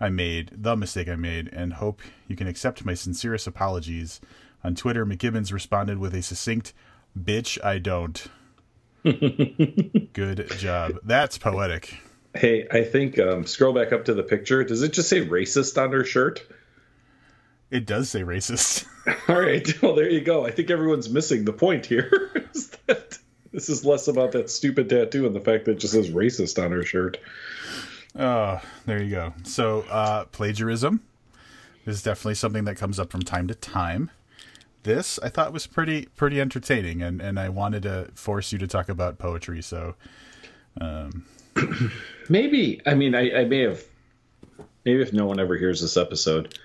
I made, the mistake I made, and hope you can accept my sincerest apologies. On Twitter, McKibbens responded with a succinct, Bitch, I don't. Good job. That's poetic. Hey, I think um, scroll back up to the picture. Does it just say racist on her shirt? It does say racist. All right. Well, there you go. I think everyone's missing the point here. is that this is less about that stupid tattoo and the fact that it just says racist on her shirt. Oh, there you go. So, uh, plagiarism is definitely something that comes up from time to time. This I thought was pretty pretty entertaining, and, and I wanted to force you to talk about poetry. So, Maybe. I mean, I, I may have. Maybe if no one ever hears this episode,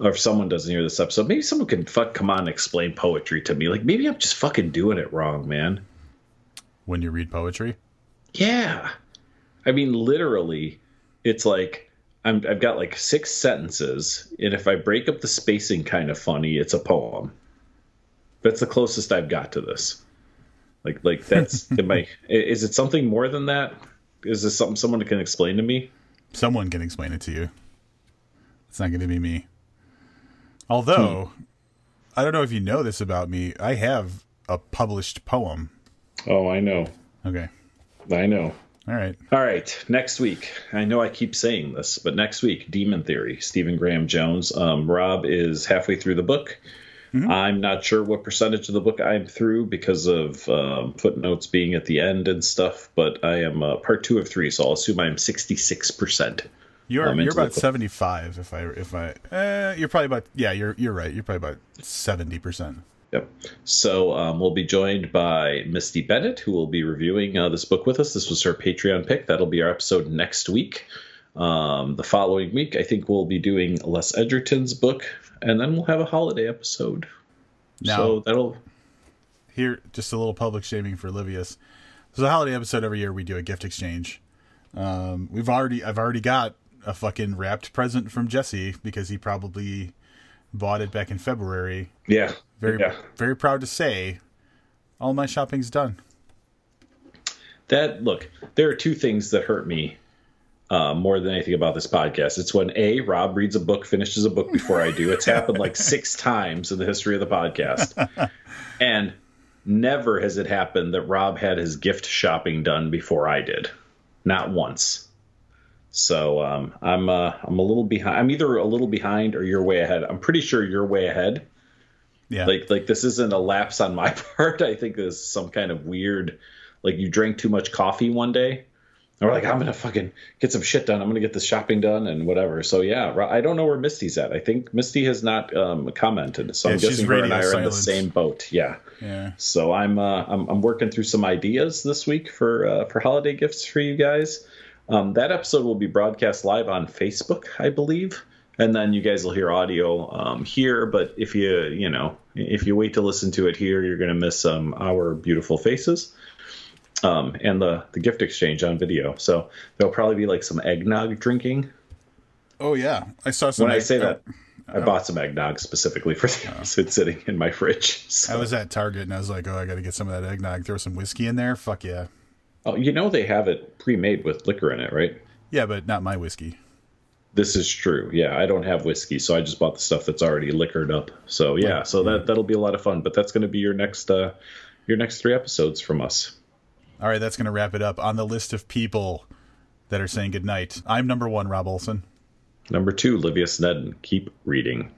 or if someone doesn't hear this episode, maybe someone can fuck come on and explain poetry to me. Like maybe I'm just fucking doing it wrong, man. when you read poetry, Yeah. I mean, literally, it's like I'm, I've got like six sentences, and if I break up the spacing kind of funny, it's a poem. That's the closest I've got to this. Like, like that's am I? Is it something more than that? Is this something someone can explain to me? someone can explain it to you. It's not going to be me. Although, I don't know if you know this about me. I have a published poem. Oh, I know, Okay. I know. All right. All right, next week. I know I keep saying this, but next week, Demon Theory, Stephen Graham Jones. Um, Rob is halfway through the book. I'm not sure what percentage of the book I'm through because of um, footnotes being at the end and stuff, but I am uh, part two of three, so I'll assume I'm 66%. You're I'm you're about seventy five. If I if I uh, you're probably about yeah you're you're right. You're probably about seventy percent. Yep. So um, we'll be joined by Misty Bennett, who will be reviewing uh, this book with us. This was her Patreon pick. That'll be our episode next week. Um, the following week, I think we'll be doing Les Edgerton's book, and then we'll have a holiday episode. Now, so that'll here just a little public shaming for Livius. There's a holiday episode every year. We do a gift exchange. Um, we've already I've already got a fucking wrapped present from Jesse because he probably bought it back in February. yeah Very yeah. very proud to say, all my shopping's done. that look there are two things that hurt me uh, more than anything about this podcast. It's when a rob reads a book finishes a book before i do. It's happened like six times in the history of the podcast. And never has it happened that rob had his gift shopping done before i did. Not once. So um, i'm uh, i'm a little behind i'm either a little behind or you're way ahead. I'm pretty sure you're way ahead. Yeah, like like this isn't a lapse on my part. I think this is some kind of weird like you drank too much coffee one day. And we're like, I'm gonna fucking get some shit done. I'm gonna get this shopping done and whatever. So yeah, I don't know where Misty's at. I think Misty has not um, commented. So Yeah, I'm guessing her and I are in the same boat. Yeah. yeah. So I'm uh, I'm, I'm working through some ideas this week for uh, for holiday gifts for you guys. Um, that episode will be broadcast live on Facebook, I believe, and then you guys will hear audio um, here. But if you you know if you wait to listen to it here, you're going to miss um, our beautiful faces. Um, and the, the gift exchange on video. So there'll probably be like some eggnog drinking. Oh yeah, I saw some. When I say that, I bought some eggnog specifically for the episode sitting in my fridge. So. I was at Target and I was like, oh, I got to get some of that eggnog. Throw some whiskey in there. Fuck yeah. Oh, you know they have it pre-made with liquor in it, right? Yeah, but not my whiskey. This is true. Yeah, I don't have whiskey, so I just bought the stuff that's already liquored up. So yeah, so that that'll be a lot of fun. But that's going to be your next uh your next three episodes from us. All right, that's going to wrap it up on the list of people that are saying goodnight. I'm number one, Rob Olson. Number two, Livius Nedin. Keep reading.